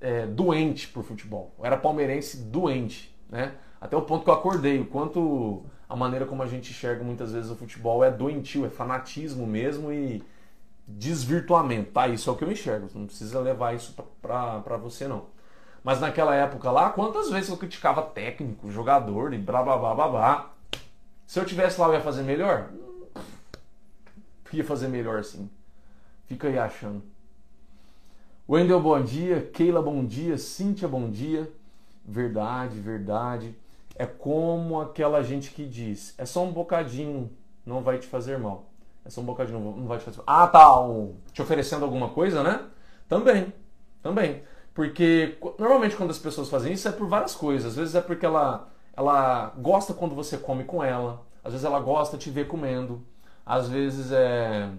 é, doente por futebol. Eu era palmeirense doente, né? Até o ponto que eu acordei, o quanto a maneira como a gente enxerga muitas vezes o futebol é doentio, é fanatismo mesmo e desvirtuamento, tá? Isso é o que eu enxergo, não precisa levar isso para você não. Mas naquela época lá, quantas vezes eu criticava técnico, jogador e blá blá blá blá blá. Se eu tivesse lá, eu ia fazer melhor? Ia fazer melhor sim. Fica aí achando. Wendel, bom dia. Keila, bom dia. Cíntia, bom dia. Verdade, verdade. É como aquela gente que diz: é só um bocadinho, não vai te fazer mal. É só um bocadinho, não vai te fazer. Ah, tá. Um, te oferecendo alguma coisa, né? Também, também. Porque normalmente quando as pessoas fazem isso é por várias coisas. Às vezes é porque ela, ela gosta quando você come com ela. Às vezes ela gosta de te ver comendo. Às vezes é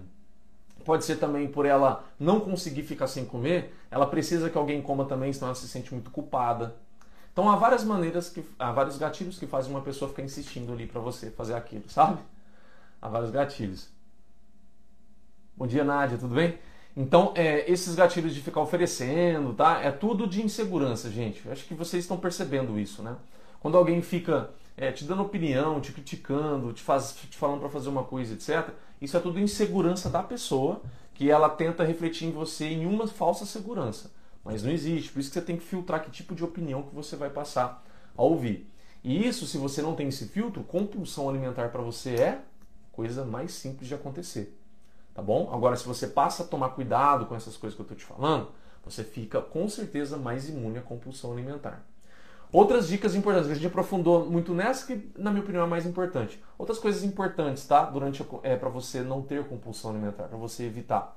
Pode ser também por ela não conseguir ficar sem comer, ela precisa que alguém coma também, senão ela se sente muito culpada. Então há várias maneiras, que, há vários gatilhos que fazem uma pessoa ficar insistindo ali para você fazer aquilo, sabe? Há vários gatilhos. Bom dia, Nádia, tudo bem? Então, é, esses gatilhos de ficar oferecendo, tá? É tudo de insegurança, gente. Acho que vocês estão percebendo isso, né? Quando alguém fica é, te dando opinião, te criticando, te, faz, te falando para fazer uma coisa, etc., isso é tudo insegurança da pessoa que ela tenta refletir em você em uma falsa segurança. Mas não existe. Por isso que você tem que filtrar que tipo de opinião que você vai passar a ouvir. E isso, se você não tem esse filtro, compulsão alimentar para você é coisa mais simples de acontecer. Tá bom? Agora, se você passa a tomar cuidado com essas coisas que eu estou te falando, você fica com certeza mais imune à compulsão alimentar. Outras dicas importantes, a gente aprofundou muito nessa, que na minha opinião é mais importante. Outras coisas importantes, tá? Durante é para você não ter compulsão alimentar, para você evitar.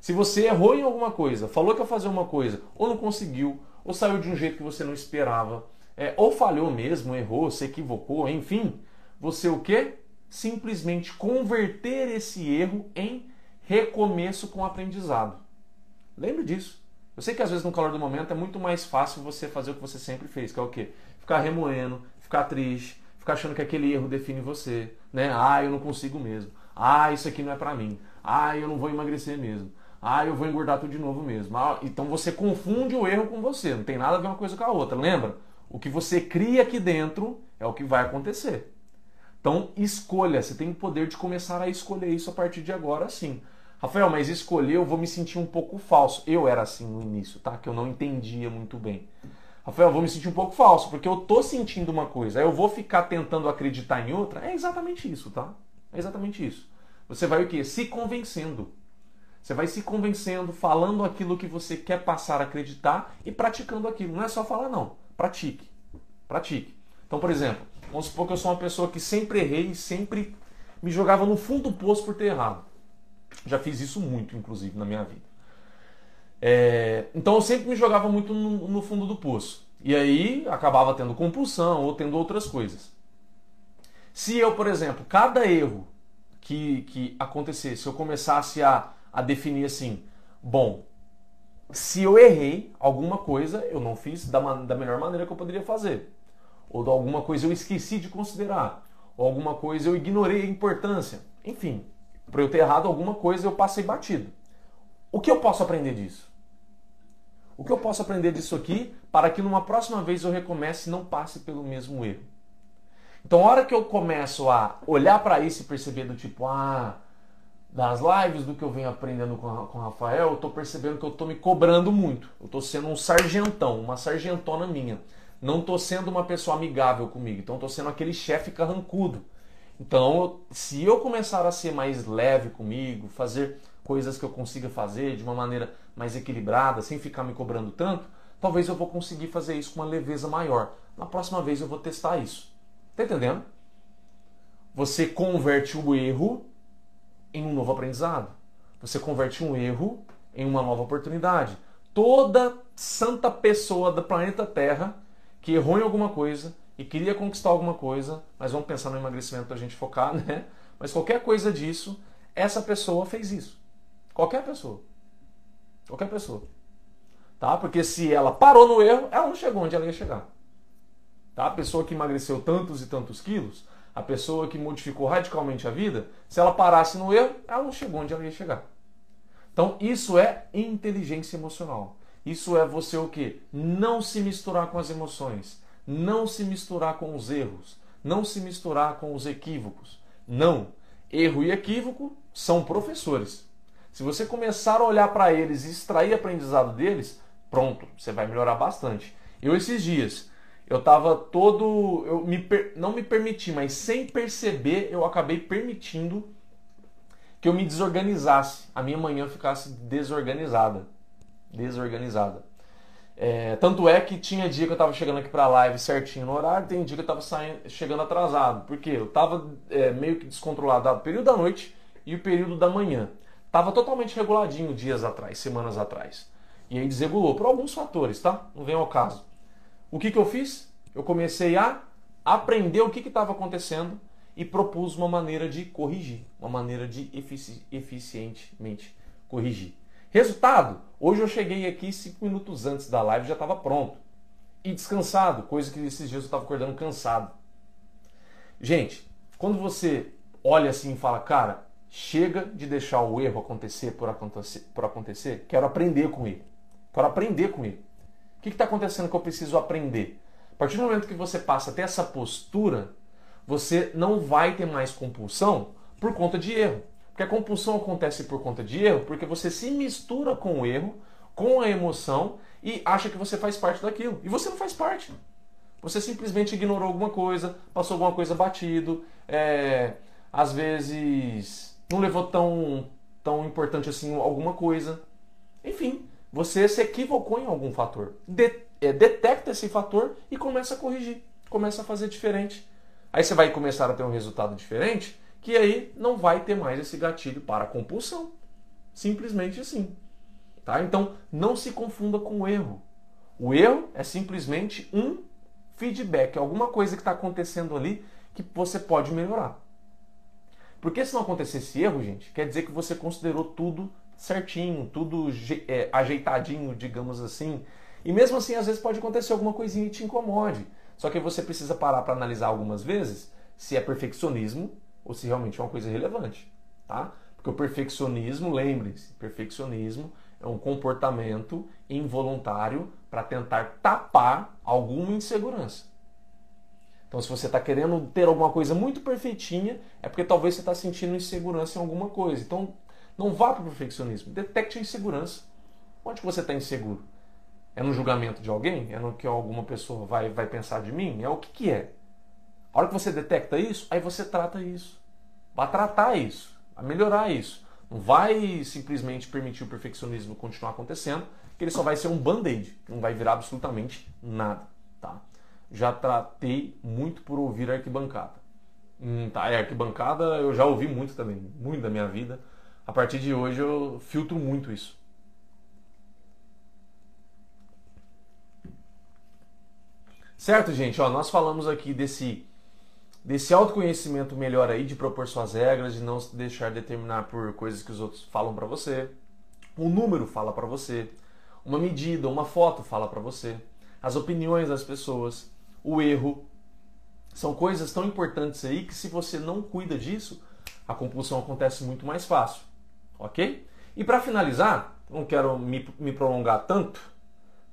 Se você errou em alguma coisa, falou que ia fazer uma coisa, ou não conseguiu, ou saiu de um jeito que você não esperava, é, ou falhou mesmo, errou, se equivocou, enfim, você o quê? Simplesmente converter esse erro em recomeço com aprendizado. Lembre disso. Eu sei que às vezes no calor do momento é muito mais fácil você fazer o que você sempre fez, que é o quê? Ficar remoendo, ficar triste, ficar achando que aquele erro define você, né? Ah, eu não consigo mesmo. Ah, isso aqui não é para mim. Ah, eu não vou emagrecer mesmo. Ah, eu vou engordar tudo de novo mesmo. Ah, então você confunde o erro com você. Não tem nada a ver uma coisa com a outra. Lembra? O que você cria aqui dentro é o que vai acontecer. Então escolha. Você tem o poder de começar a escolher isso a partir de agora, sim. Rafael, mas escolher eu vou me sentir um pouco falso. Eu era assim no início, tá? Que eu não entendia muito bem. Rafael, eu vou me sentir um pouco falso, porque eu tô sentindo uma coisa, eu vou ficar tentando acreditar em outra. É exatamente isso, tá? É exatamente isso. Você vai o quê? Se convencendo. Você vai se convencendo, falando aquilo que você quer passar a acreditar e praticando aquilo. Não é só falar, não. Pratique. Pratique. Então, por exemplo, vamos supor que eu sou uma pessoa que sempre errei e sempre me jogava no fundo do poço por ter errado. Já fiz isso muito, inclusive, na minha vida. É, então eu sempre me jogava muito no, no fundo do poço. E aí acabava tendo compulsão ou tendo outras coisas. Se eu, por exemplo, cada erro que, que acontecesse, eu começasse a a definir assim: bom, se eu errei alguma coisa, eu não fiz da, da melhor maneira que eu poderia fazer. Ou alguma coisa eu esqueci de considerar. Ou alguma coisa eu ignorei a importância. Enfim, para eu ter errado alguma coisa, eu passei batido. O que eu posso aprender disso? O que eu posso aprender disso aqui para que numa próxima vez eu recomece e não passe pelo mesmo erro? Então, a hora que eu começo a olhar para isso e perceber do tipo, ah, das lives, do que eu venho aprendendo com, com o Rafael, eu estou percebendo que eu estou me cobrando muito. Eu estou sendo um sargentão, uma sargentona minha. Não estou sendo uma pessoa amigável comigo. Então estou sendo aquele chefe carrancudo. Então, se eu começar a ser mais leve comigo, fazer coisas que eu consiga fazer de uma maneira mais equilibrada, sem ficar me cobrando tanto, talvez eu vou conseguir fazer isso com uma leveza maior. Na próxima vez eu vou testar isso. Tá entendendo? Você converte o erro em um novo aprendizado. Você converte um erro em uma nova oportunidade. Toda santa pessoa do planeta Terra que errou em alguma coisa e queria conquistar alguma coisa, mas vamos pensar no emagrecimento para a gente focar, [LAUGHS] né? Mas qualquer coisa disso, essa pessoa fez isso. Qualquer pessoa. Qualquer pessoa. Tá? Porque se ela parou no erro, ela não chegou onde ela ia chegar. Tá? A pessoa que emagreceu tantos e tantos quilos, a pessoa que modificou radicalmente a vida, se ela parasse no erro, ela não chegou onde ela ia chegar. Então, isso é inteligência emocional. Isso é você o que? Não se misturar com as emoções, não se misturar com os erros, não se misturar com os equívocos. Não. Erro e equívoco são professores. Se você começar a olhar para eles e extrair aprendizado deles, pronto, você vai melhorar bastante. Eu esses dias eu estava todo. Eu me, não me permiti, mas sem perceber, eu acabei permitindo que eu me desorganizasse. A minha manhã ficasse desorganizada. Desorganizada. É, tanto é que tinha dia que eu estava chegando aqui para a live certinho no horário, tem dia que eu estava saindo, chegando atrasado. Porque eu estava é, meio que descontrolado o período da noite e o período da manhã. Tava totalmente reguladinho dias atrás, semanas atrás. E aí desregulou por alguns fatores, tá? Não vem ao caso. O que, que eu fiz? Eu comecei a aprender o que estava acontecendo e propus uma maneira de corrigir, uma maneira de efici eficientemente corrigir. Resultado: hoje eu cheguei aqui cinco minutos antes da live já estava pronto e descansado, coisa que esses dias eu estava acordando cansado. Gente, quando você olha assim e fala, cara, chega de deixar o erro acontecer por acontecer, por acontecer quero aprender com ele. Quero aprender com ele. O que está acontecendo que eu preciso aprender? A partir do momento que você passa a ter essa postura, você não vai ter mais compulsão por conta de erro. A compulsão acontece por conta de erro, porque você se mistura com o erro, com a emoção e acha que você faz parte daquilo. E você não faz parte. Você simplesmente ignorou alguma coisa, passou alguma coisa batido, é, às vezes não levou tão tão importante assim alguma coisa. Enfim, você se equivocou em algum fator. De, é, detecta esse fator e começa a corrigir, começa a fazer diferente. Aí você vai começar a ter um resultado diferente, que aí não vai ter mais esse gatilho para compulsão. Simplesmente assim. Tá? Então, não se confunda com o erro. O erro é simplesmente um feedback, alguma coisa que está acontecendo ali que você pode melhorar. Porque se não acontecer esse erro, gente, quer dizer que você considerou tudo certinho, tudo é, ajeitadinho, digamos assim. E mesmo assim, às vezes pode acontecer alguma coisinha que te incomode. Só que você precisa parar para analisar algumas vezes se é perfeccionismo ou se realmente é uma coisa relevante, tá? Porque o perfeccionismo, lembre-se, perfeccionismo é um comportamento involuntário para tentar tapar alguma insegurança. Então, se você está querendo ter alguma coisa muito perfeitinha, é porque talvez você está sentindo insegurança em alguma coisa. Então, não vá para o perfeccionismo. Detecte a insegurança. Onde que você está inseguro? É no julgamento de alguém? É no que alguma pessoa vai, vai pensar de mim? É o que, que é? A hora que você detecta isso, aí você trata isso. Vai tratar isso, vai melhorar isso. Não vai simplesmente permitir o perfeccionismo continuar acontecendo, que ele só vai ser um band-aid, não vai virar absolutamente nada. Tá? Já tratei muito por ouvir arquibancada. Hum, tá, é, arquibancada eu já ouvi muito também, muito da minha vida. A partir de hoje eu filtro muito isso. Certo, gente? Ó, nós falamos aqui desse desse autoconhecimento melhor aí, de propor suas regras, de não se deixar determinar por coisas que os outros falam para você. Um número fala para você, uma medida, uma foto fala para você, as opiniões das pessoas, o erro. São coisas tão importantes aí que se você não cuida disso, a compulsão acontece muito mais fácil. Ok? E para finalizar, não quero me, me prolongar tanto,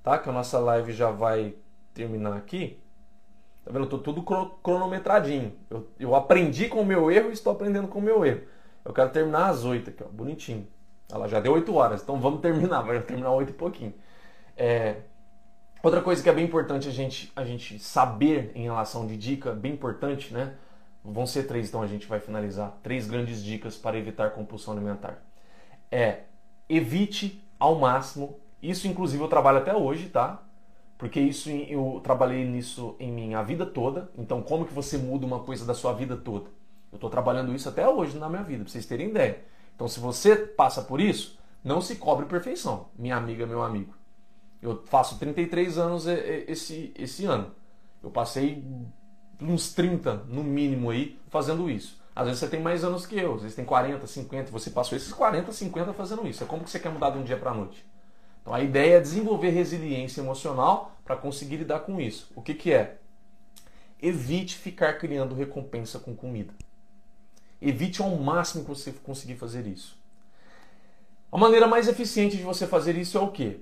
tá? Que a nossa live já vai terminar aqui. Tá vendo? Eu tô tudo cronometradinho. Eu, eu aprendi com o meu erro e estou aprendendo com o meu erro. Eu quero terminar às 8 aqui, ó, bonitinho. Ela já deu 8 horas, então vamos terminar. [LAUGHS] Vai terminar 8 e pouquinho. É... Outra coisa que é bem importante a gente, a gente saber em relação de dica, bem importante, né? Vão ser três, então a gente vai finalizar. Três grandes dicas para evitar compulsão alimentar. É evite ao máximo. Isso, inclusive, eu trabalho até hoje, tá? Porque isso eu trabalhei nisso em minha vida toda. Então, como que você muda uma coisa da sua vida toda? Eu estou trabalhando isso até hoje na minha vida, para vocês terem ideia. Então, se você passa por isso, não se cobre perfeição, minha amiga, meu amigo. Eu faço 33 anos esse, esse ano. Eu passei uns 30, no mínimo, aí, fazendo isso. Às vezes você tem mais anos que eu, às vezes tem 40, 50, você passou esses 40, 50 fazendo isso. É como que você quer mudar de um dia para a noite? Então a ideia é desenvolver resiliência emocional para conseguir lidar com isso. O que, que é? Evite ficar criando recompensa com comida. Evite ao máximo que você conseguir fazer isso. A maneira mais eficiente de você fazer isso é o quê?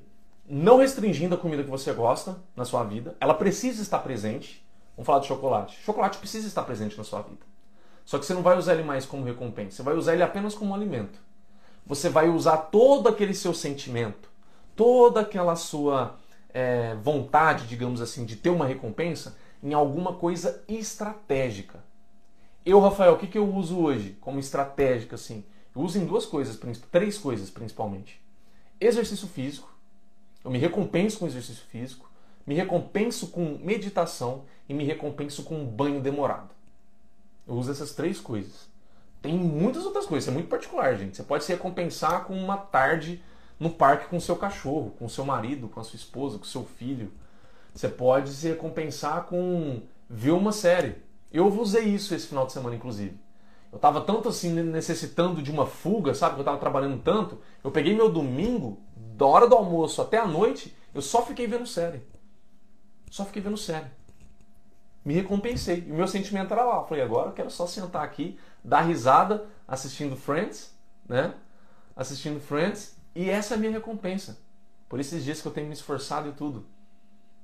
Não restringindo a comida que você gosta na sua vida. Ela precisa estar presente. Vamos falar de chocolate. Chocolate precisa estar presente na sua vida. Só que você não vai usar ele mais como recompensa. Você vai usar ele apenas como alimento. Você vai usar todo aquele seu sentimento, toda aquela sua é, vontade, digamos assim, de ter uma recompensa em alguma coisa estratégica. Eu, Rafael, o que, que eu uso hoje como estratégica assim? Eu uso em duas coisas, três coisas principalmente. Exercício físico. Eu me recompenso com exercício físico, me recompenso com meditação e me recompenso com um banho demorado. Eu uso essas três coisas. Tem muitas outras coisas, é muito particular, gente. Você pode se recompensar com uma tarde no parque com seu cachorro, com seu marido, com a sua esposa, com seu filho. Você pode se recompensar com ver uma série. Eu usei isso esse final de semana, inclusive. Eu estava tanto assim necessitando de uma fuga, sabe? Eu estava trabalhando tanto. Eu peguei meu domingo, da hora do almoço até a noite, eu só fiquei vendo série. Só fiquei vendo série. Me recompensei. E o meu sentimento era lá. Eu falei, agora eu quero só sentar aqui, dar risada, assistindo Friends, né? Assistindo Friends e essa é a minha recompensa. Por esses dias que eu tenho me esforçado e tudo.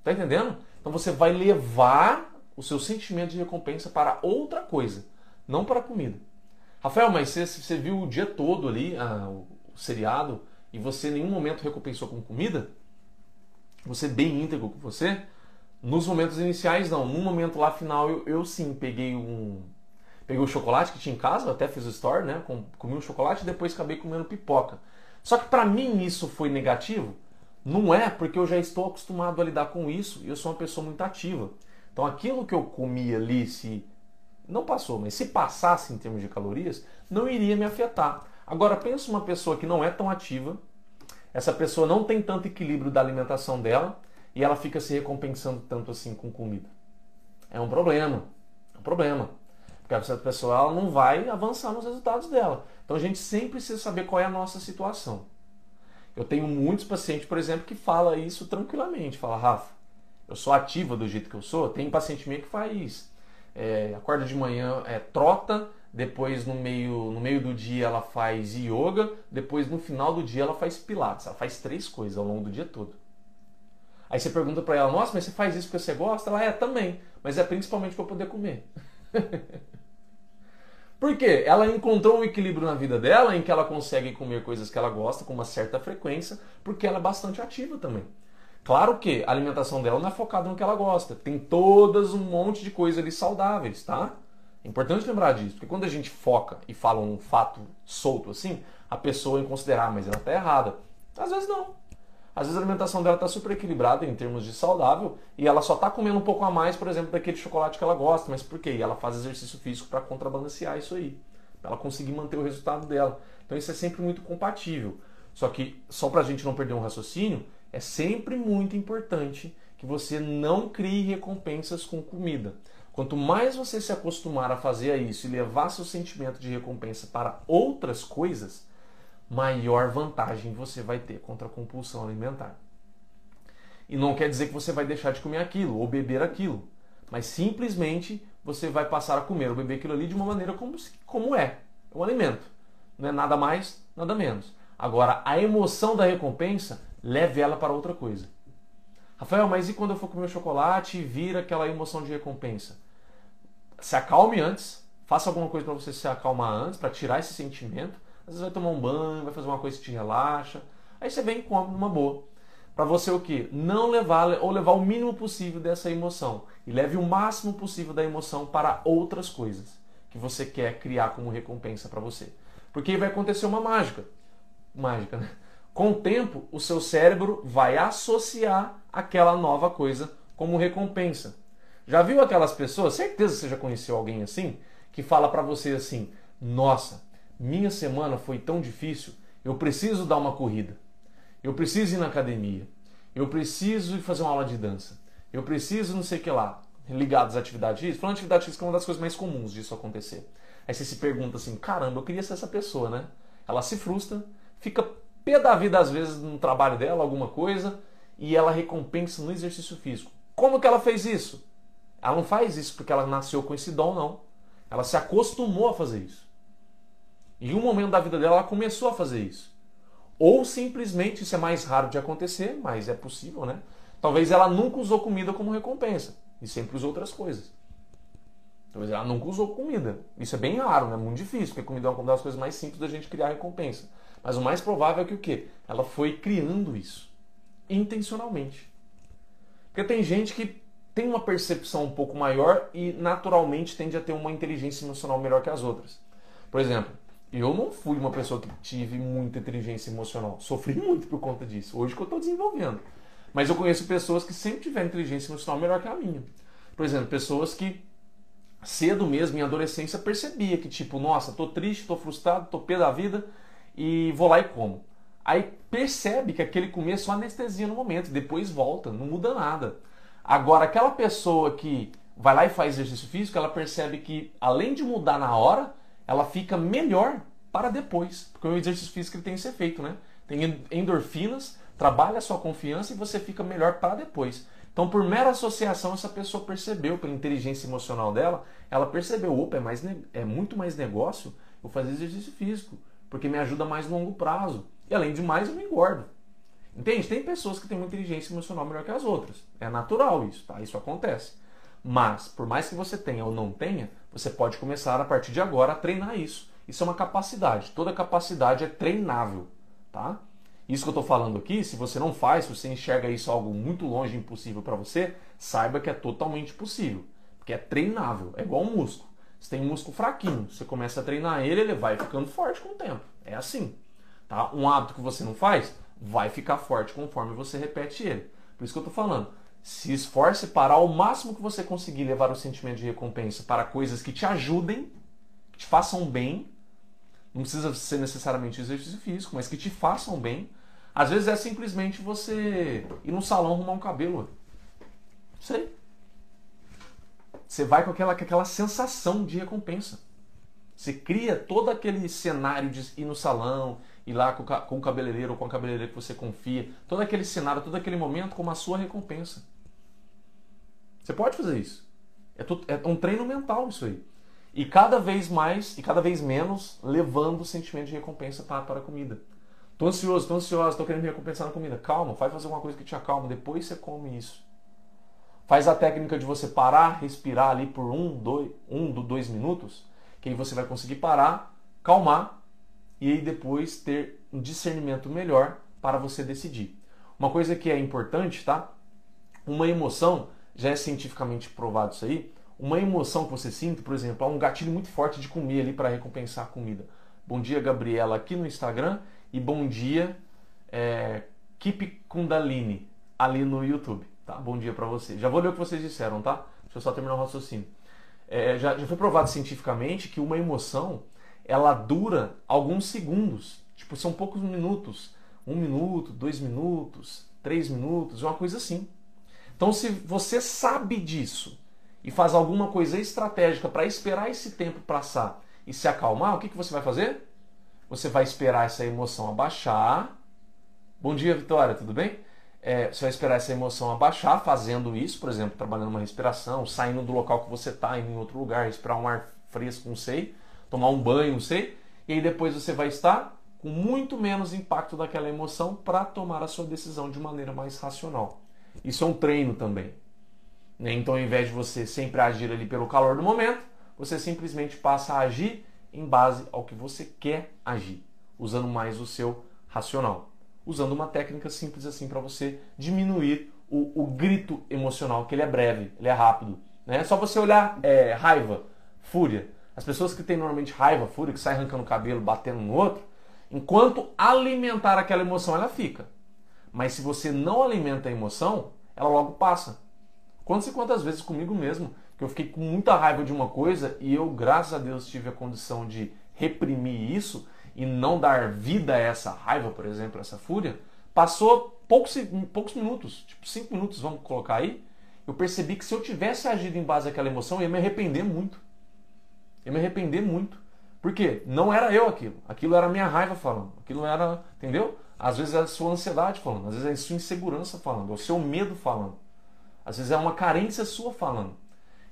Tá entendendo? Então você vai levar o seu sentimento de recompensa para outra coisa, não para a comida. Rafael, mas você, você viu o dia todo ali ah, o, o seriado e você em nenhum momento recompensou com comida? Você bem íntegro com você? Nos momentos iniciais, não. No momento lá final, eu, eu sim peguei um. Peguei o chocolate que tinha em casa, até fiz o store, né? Comi um chocolate e depois acabei comendo pipoca. Só que para mim isso foi negativo? Não é, porque eu já estou acostumado a lidar com isso e eu sou uma pessoa muito ativa. Então aquilo que eu comi ali, se não passou, mas se passasse em termos de calorias, não iria me afetar. Agora pensa uma pessoa que não é tão ativa, essa pessoa não tem tanto equilíbrio da alimentação dela e ela fica se recompensando tanto assim com comida. É um problema. É um problema. Porque essa pessoa não vai avançar nos resultados dela. Então a gente sempre precisa saber qual é a nossa situação. Eu tenho muitos pacientes, por exemplo, que fala isso tranquilamente. Fala, Rafa, eu sou ativa do jeito que eu sou. Tem paciente meu que faz, é, acorda de manhã, é, trota, depois no meio, no meio do dia ela faz yoga, depois no final do dia ela faz pilates. Ela faz três coisas ao longo do dia todo. Aí você pergunta para ela, nossa, mas você faz isso porque você gosta? Ela é também, mas é principalmente para poder comer. [LAUGHS] Por quê? Ela encontrou um equilíbrio na vida dela em que ela consegue comer coisas que ela gosta com uma certa frequência, porque ela é bastante ativa também. Claro que a alimentação dela não é focada no que ela gosta. Tem todas um monte de coisas ali saudáveis, tá? É importante lembrar disso, porque quando a gente foca e fala um fato solto assim, a pessoa em considerar, mas ela está errada. Às vezes não. Às vezes a alimentação dela está super equilibrada em termos de saudável e ela só está comendo um pouco a mais, por exemplo, daquele chocolate que ela gosta. Mas por quê? E ela faz exercício físico para contrabalancear isso aí, para ela conseguir manter o resultado dela. Então isso é sempre muito compatível. Só que, só para a gente não perder um raciocínio, é sempre muito importante que você não crie recompensas com comida. Quanto mais você se acostumar a fazer isso e levar seu sentimento de recompensa para outras coisas, maior vantagem você vai ter contra a compulsão alimentar. E não quer dizer que você vai deixar de comer aquilo ou beber aquilo, mas simplesmente você vai passar a comer ou beber aquilo ali de uma maneira como, como é, é um alimento. Não é nada mais, nada menos. Agora, a emoção da recompensa, leve ela para outra coisa. Rafael, mas e quando eu for comer chocolate e vir aquela emoção de recompensa? Se acalme antes, faça alguma coisa para você se acalmar antes, para tirar esse sentimento às vezes vai tomar um banho, vai fazer uma coisa que te relaxa. Aí você vem e come numa boa. Para você o que? Não levar ou levar o mínimo possível dessa emoção e leve o máximo possível da emoção para outras coisas que você quer criar como recompensa para você. Porque vai acontecer uma mágica. Mágica, né? Com o tempo, o seu cérebro vai associar aquela nova coisa como recompensa. Já viu aquelas pessoas? Certeza você já conheceu alguém assim que fala para você assim: "Nossa, minha semana foi tão difícil, eu preciso dar uma corrida. Eu preciso ir na academia. Eu preciso ir fazer uma aula de dança. Eu preciso não sei o que lá. Ligados às atividades físicas. Falando de atividade física é uma das coisas mais comuns disso acontecer. Aí você se pergunta assim, caramba, eu queria ser essa pessoa, né? Ela se frustra, fica pé da vida às vezes no trabalho dela, alguma coisa, e ela recompensa no exercício físico. Como que ela fez isso? Ela não faz isso porque ela nasceu com esse dom, não. Ela se acostumou a fazer isso. Em um momento da vida dela, ela começou a fazer isso. Ou simplesmente, isso é mais raro de acontecer, mas é possível, né? Talvez ela nunca usou comida como recompensa e sempre usou outras coisas. Talvez ela nunca usou comida. Isso é bem raro, né? Muito difícil, porque comida é uma das coisas mais simples da gente criar recompensa. Mas o mais provável é que o quê? Ela foi criando isso intencionalmente. Porque tem gente que tem uma percepção um pouco maior e naturalmente tende a ter uma inteligência emocional melhor que as outras. Por exemplo, eu não fui uma pessoa que tive muita inteligência emocional. Sofri muito por conta disso. Hoje que eu estou desenvolvendo. Mas eu conheço pessoas que sempre tiveram inteligência emocional melhor que a minha. Por exemplo, pessoas que cedo mesmo, em adolescência, percebia que tipo, nossa, tô triste, tô frustrado, tô pé da vida e vou lá e como. Aí percebe que aquele comer é só anestesia no momento, depois volta, não muda nada. Agora, aquela pessoa que vai lá e faz exercício físico, ela percebe que além de mudar na hora, ela fica melhor para depois. Porque o exercício físico tem que ser feito, né? Tem endorfinas, trabalha a sua confiança e você fica melhor para depois. Então, por mera associação, essa pessoa percebeu, pela inteligência emocional dela, ela percebeu, opa, é, mais, é muito mais negócio eu fazer exercício físico, porque me ajuda mais no longo prazo. E além de mais, eu me engordo. Entende? Tem pessoas que têm uma inteligência emocional melhor que as outras. É natural isso, tá? Isso acontece. Mas, por mais que você tenha ou não tenha, você pode começar a partir de agora a treinar isso. Isso é uma capacidade. Toda capacidade é treinável, tá? Isso que eu estou falando aqui, se você não faz, se você enxerga isso algo muito longe, impossível para você, saiba que é totalmente possível, porque é treinável, é igual um músculo. Você tem um músculo fraquinho, você começa a treinar ele, ele vai ficando forte com o tempo. É assim. Tá? Um hábito que você não faz, vai ficar forte conforme você repete ele. Por isso que eu estou falando. Se esforce para ao máximo que você conseguir levar o sentimento de recompensa para coisas que te ajudem, que te façam bem. Não precisa ser necessariamente exercício físico, mas que te façam bem. Às vezes é simplesmente você ir no salão arrumar um cabelo. Sei. Você vai com aquela, com aquela sensação de recompensa. Você cria todo aquele cenário de ir no salão, ir lá com, com o cabeleireiro ou com a cabeleireira que você confia, todo aquele cenário, todo aquele momento como a sua recompensa. Você pode fazer isso. É, é um treino mental isso aí. E cada vez mais e cada vez menos levando o sentimento de recompensa para, para a comida. Tô ansioso, tô ansioso, tô querendo me recompensar na comida. Calma, vai fazer alguma coisa que te acalma, depois você come isso. Faz a técnica de você parar, respirar ali por um, dois, um, dois minutos, que aí você vai conseguir parar, calmar e aí depois ter um discernimento melhor para você decidir. Uma coisa que é importante, tá? Uma emoção, já é cientificamente provado isso aí, uma emoção que você sinta, por exemplo, há um gatilho muito forte de comer ali para recompensar a comida. Bom dia, Gabriela, aqui no Instagram e bom dia, é, Keep Kundalini, ali no YouTube. Tá? Bom dia para você. Já vou ler o que vocês disseram, tá? Deixa eu só terminar o raciocínio. É, já, já foi provado cientificamente que uma emoção ela dura alguns segundos. Tipo, são poucos minutos. Um minuto, dois minutos, três minutos, uma coisa assim. Então, se você sabe disso e faz alguma coisa estratégica para esperar esse tempo passar e se acalmar, o que, que você vai fazer? Você vai esperar essa emoção abaixar. Bom dia, Vitória, tudo bem? É, você vai esperar essa emoção abaixar fazendo isso, por exemplo, trabalhando uma respiração, saindo do local que você está, indo em outro lugar, respirar um ar fresco, não sei tomar um banho, não sei, e aí depois você vai estar com muito menos impacto daquela emoção para tomar a sua decisão de maneira mais racional. Isso é um treino também. Né? Então, ao invés de você sempre agir ali pelo calor do momento, você simplesmente passa a agir em base ao que você quer agir, usando mais o seu racional. Usando uma técnica simples assim para você diminuir o, o, grito emocional, que ele é breve, ele é rápido. Né? É só você olhar é, raiva, fúria. As pessoas que têm normalmente raiva, fúria, que saem arrancando o cabelo, batendo no outro, enquanto alimentar aquela emoção, ela fica. Mas se você não alimenta a emoção, ela logo passa. Quantas e quantas vezes comigo mesmo, que eu fiquei com muita raiva de uma coisa e eu, graças a Deus, tive a condição de reprimir isso e não dar vida a essa raiva, por exemplo, essa fúria, passou poucos, poucos minutos, tipo cinco minutos, vamos colocar aí, eu percebi que se eu tivesse agido em base àquela emoção, eu ia me arrepender muito. Eu me arrepender muito. Por quê? Não era eu aquilo. Aquilo era minha raiva falando. Aquilo era, entendeu? Às vezes é a sua ansiedade falando. Às vezes é a sua insegurança falando. É o seu medo falando. Às vezes é uma carência sua falando.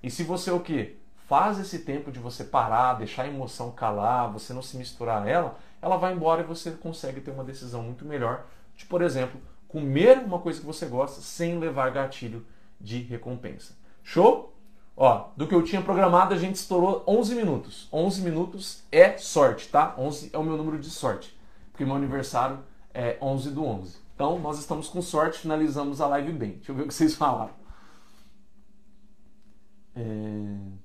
E se você o quê? Faz esse tempo de você parar, deixar a emoção calar, você não se misturar a ela, ela vai embora e você consegue ter uma decisão muito melhor de, por exemplo, comer uma coisa que você gosta sem levar gatilho de recompensa. Show? Ó, do que eu tinha programado, a gente estourou 11 minutos. 11 minutos é sorte, tá? 11 é o meu número de sorte. Porque meu aniversário é 11 do 11. Então, nós estamos com sorte, finalizamos a live bem. Deixa eu ver o que vocês falaram. É...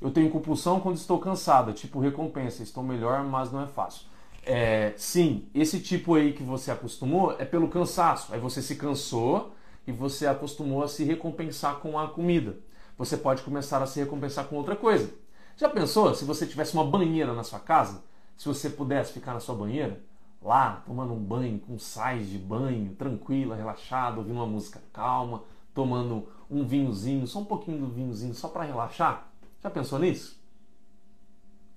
Eu tenho compulsão quando estou cansada, tipo recompensa. Estou melhor, mas não é fácil. É, sim, esse tipo aí que você acostumou é pelo cansaço. Aí você se cansou e você acostumou a se recompensar com a comida. Você pode começar a se recompensar com outra coisa. Já pensou se você tivesse uma banheira na sua casa? Se você pudesse ficar na sua banheira, lá, tomando um banho, com sais de banho, tranquila, relaxado, ouvindo uma música calma, tomando um vinhozinho, só um pouquinho do vinhozinho, só para relaxar? Já pensou nisso?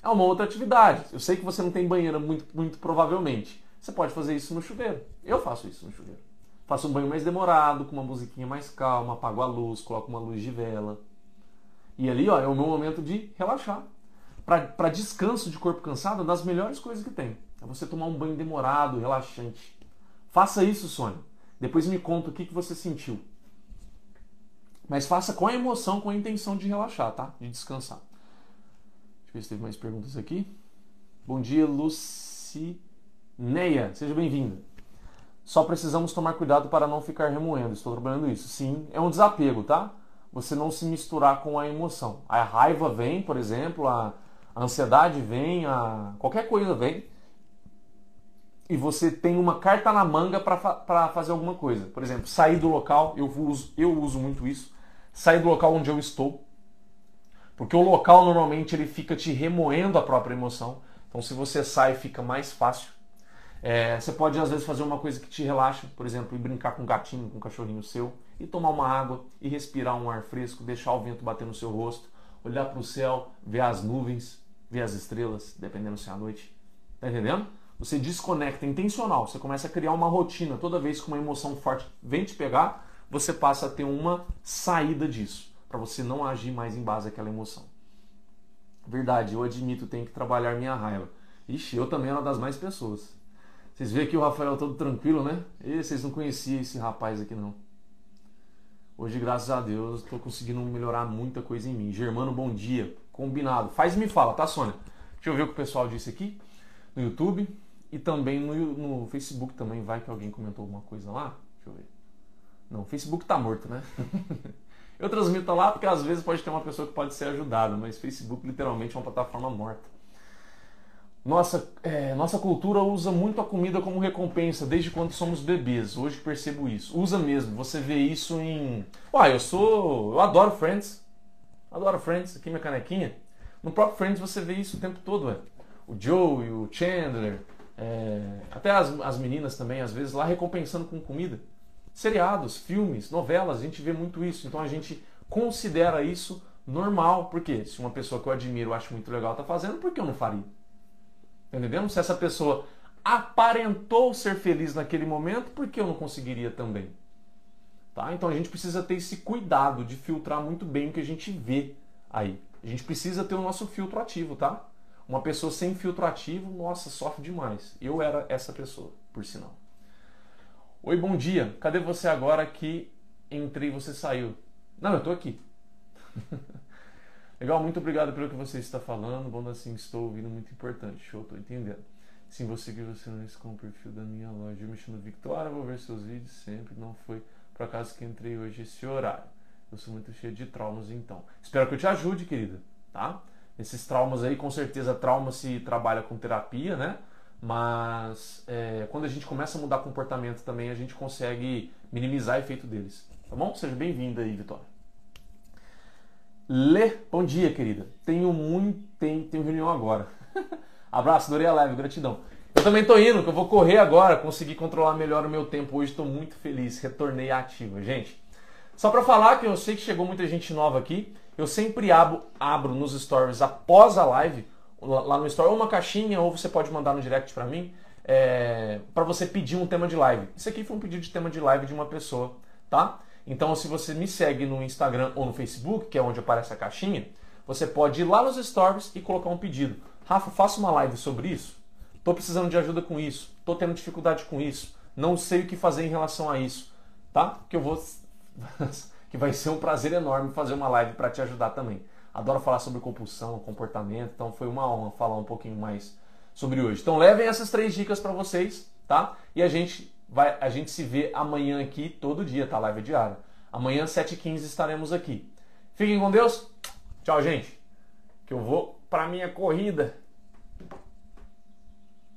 É uma outra atividade. Eu sei que você não tem banheira muito, muito provavelmente. Você pode fazer isso no chuveiro. Eu faço isso no chuveiro. Faço um banho mais demorado, com uma musiquinha mais calma, apago a luz, coloco uma luz de vela. E ali ó, é o meu momento de relaxar. Para descanso de corpo cansado, é das melhores coisas que tem. É você tomar um banho demorado, relaxante. Faça isso, Sônia. Depois me conta o que, que você sentiu. Mas faça com a emoção, com a intenção de relaxar, tá? De descansar. Deixa eu ver se teve mais perguntas aqui. Bom dia, Lucineia. Seja bem-vinda. Só precisamos tomar cuidado para não ficar remoendo. Estou trabalhando isso. Sim, é um desapego, tá? você não se misturar com a emoção. A raiva vem, por exemplo, a, a ansiedade vem, a qualquer coisa vem, e você tem uma carta na manga para fazer alguma coisa. Por exemplo, sair do local, eu uso, eu uso muito isso, sair do local onde eu estou. Porque o local normalmente ele fica te remoendo a própria emoção. Então se você sai fica mais fácil. É, você pode às vezes fazer uma coisa que te relaxa, por exemplo, ir brincar com um gatinho, com um cachorrinho seu, e tomar uma água e respirar um ar fresco, deixar o vento bater no seu rosto, olhar para o céu, ver as nuvens, ver as estrelas, dependendo se é à noite. Tá entendendo? Você desconecta intencional, você começa a criar uma rotina. Toda vez que uma emoção forte vem te pegar, você passa a ter uma saída disso, para você não agir mais em base àquela emoção. Verdade, eu admito, tenho que trabalhar minha raiva. Ixi, eu também era das mais pessoas. Vocês veem que o Rafael é todo tranquilo, né? E vocês não conheciam esse rapaz aqui não. Hoje, graças a Deus, estou conseguindo melhorar muita coisa em mim. Germano, bom dia. Combinado. Faz e me fala, tá, Sônia? Deixa eu ver o que o pessoal disse aqui no YouTube. E também no, no Facebook também vai que alguém comentou alguma coisa lá. Deixa eu ver. Não, o Facebook tá morto, né? [LAUGHS] eu transmito lá porque às vezes pode ter uma pessoa que pode ser ajudada, mas Facebook literalmente é uma plataforma morta. Nossa, é, nossa cultura usa muito a comida como recompensa desde quando somos bebês. Hoje percebo isso. Usa mesmo. Você vê isso em. Uai, eu sou. Eu adoro Friends. Adoro Friends. Aqui minha canequinha. No próprio Friends você vê isso o tempo todo, ué. O Joe, o Chandler, é, até as, as meninas também, às vezes, lá recompensando com comida. Seriados, filmes, novelas, a gente vê muito isso. Então a gente considera isso normal. Porque se uma pessoa que eu admiro, acho muito legal, está fazendo, por que eu não faria? Tá entendendo? Se essa pessoa aparentou ser feliz naquele momento, por que eu não conseguiria também? Tá? Então a gente precisa ter esse cuidado de filtrar muito bem o que a gente vê aí. A gente precisa ter o nosso filtro ativo, tá? Uma pessoa sem filtro ativo, nossa, sofre demais. Eu era essa pessoa, por sinal. Oi, bom dia. Cadê você agora que entrei e você saiu? Não, eu tô aqui. [LAUGHS] Legal, muito obrigado pelo que você está falando. Bom, assim, estou ouvindo, muito importante. Show, tô entendendo. Sim, vou seguir você no com o perfil da minha loja. Eu me chamo Victoria, vou ver seus vídeos sempre. Não foi por acaso que entrei hoje esse horário. Eu sou muito cheio de traumas, então. Espero que eu te ajude, querida, tá? Esses traumas aí, com certeza, trauma se trabalha com terapia, né? Mas é, quando a gente começa a mudar comportamento também, a gente consegue minimizar o efeito deles. Tá bom? Seja bem-vinda aí, Vitória. Lê, bom dia, querida. Tenho muito. Tenho, tenho reunião agora. [LAUGHS] Abraço, adorei a live, gratidão. Também tô indo, que eu vou correr agora, consegui controlar melhor o meu tempo hoje, estou muito feliz, retornei ativa, gente. Só para falar que eu sei que chegou muita gente nova aqui, eu sempre abro, abro nos stories após a live, lá no story, uma caixinha, ou você pode mandar no direct para mim, é, para você pedir um tema de live. Isso aqui foi um pedido de tema de live de uma pessoa, tá? Então, se você me segue no Instagram ou no Facebook, que é onde aparece a caixinha, você pode ir lá nos stories e colocar um pedido. Rafa, faça uma live sobre isso. Estou precisando de ajuda com isso. Estou tendo dificuldade com isso. Não sei o que fazer em relação a isso. Tá? Que eu vou. [LAUGHS] que vai ser um prazer enorme fazer uma live para te ajudar também. Adoro falar sobre compulsão, comportamento, então foi uma honra falar um pouquinho mais sobre hoje. Então levem essas três dicas para vocês, tá? E a gente vai, a gente se vê amanhã aqui todo dia, tá? Live diária. Amanhã, 7h15, estaremos aqui. Fiquem com Deus. Tchau, gente. Que eu vou para minha corrida.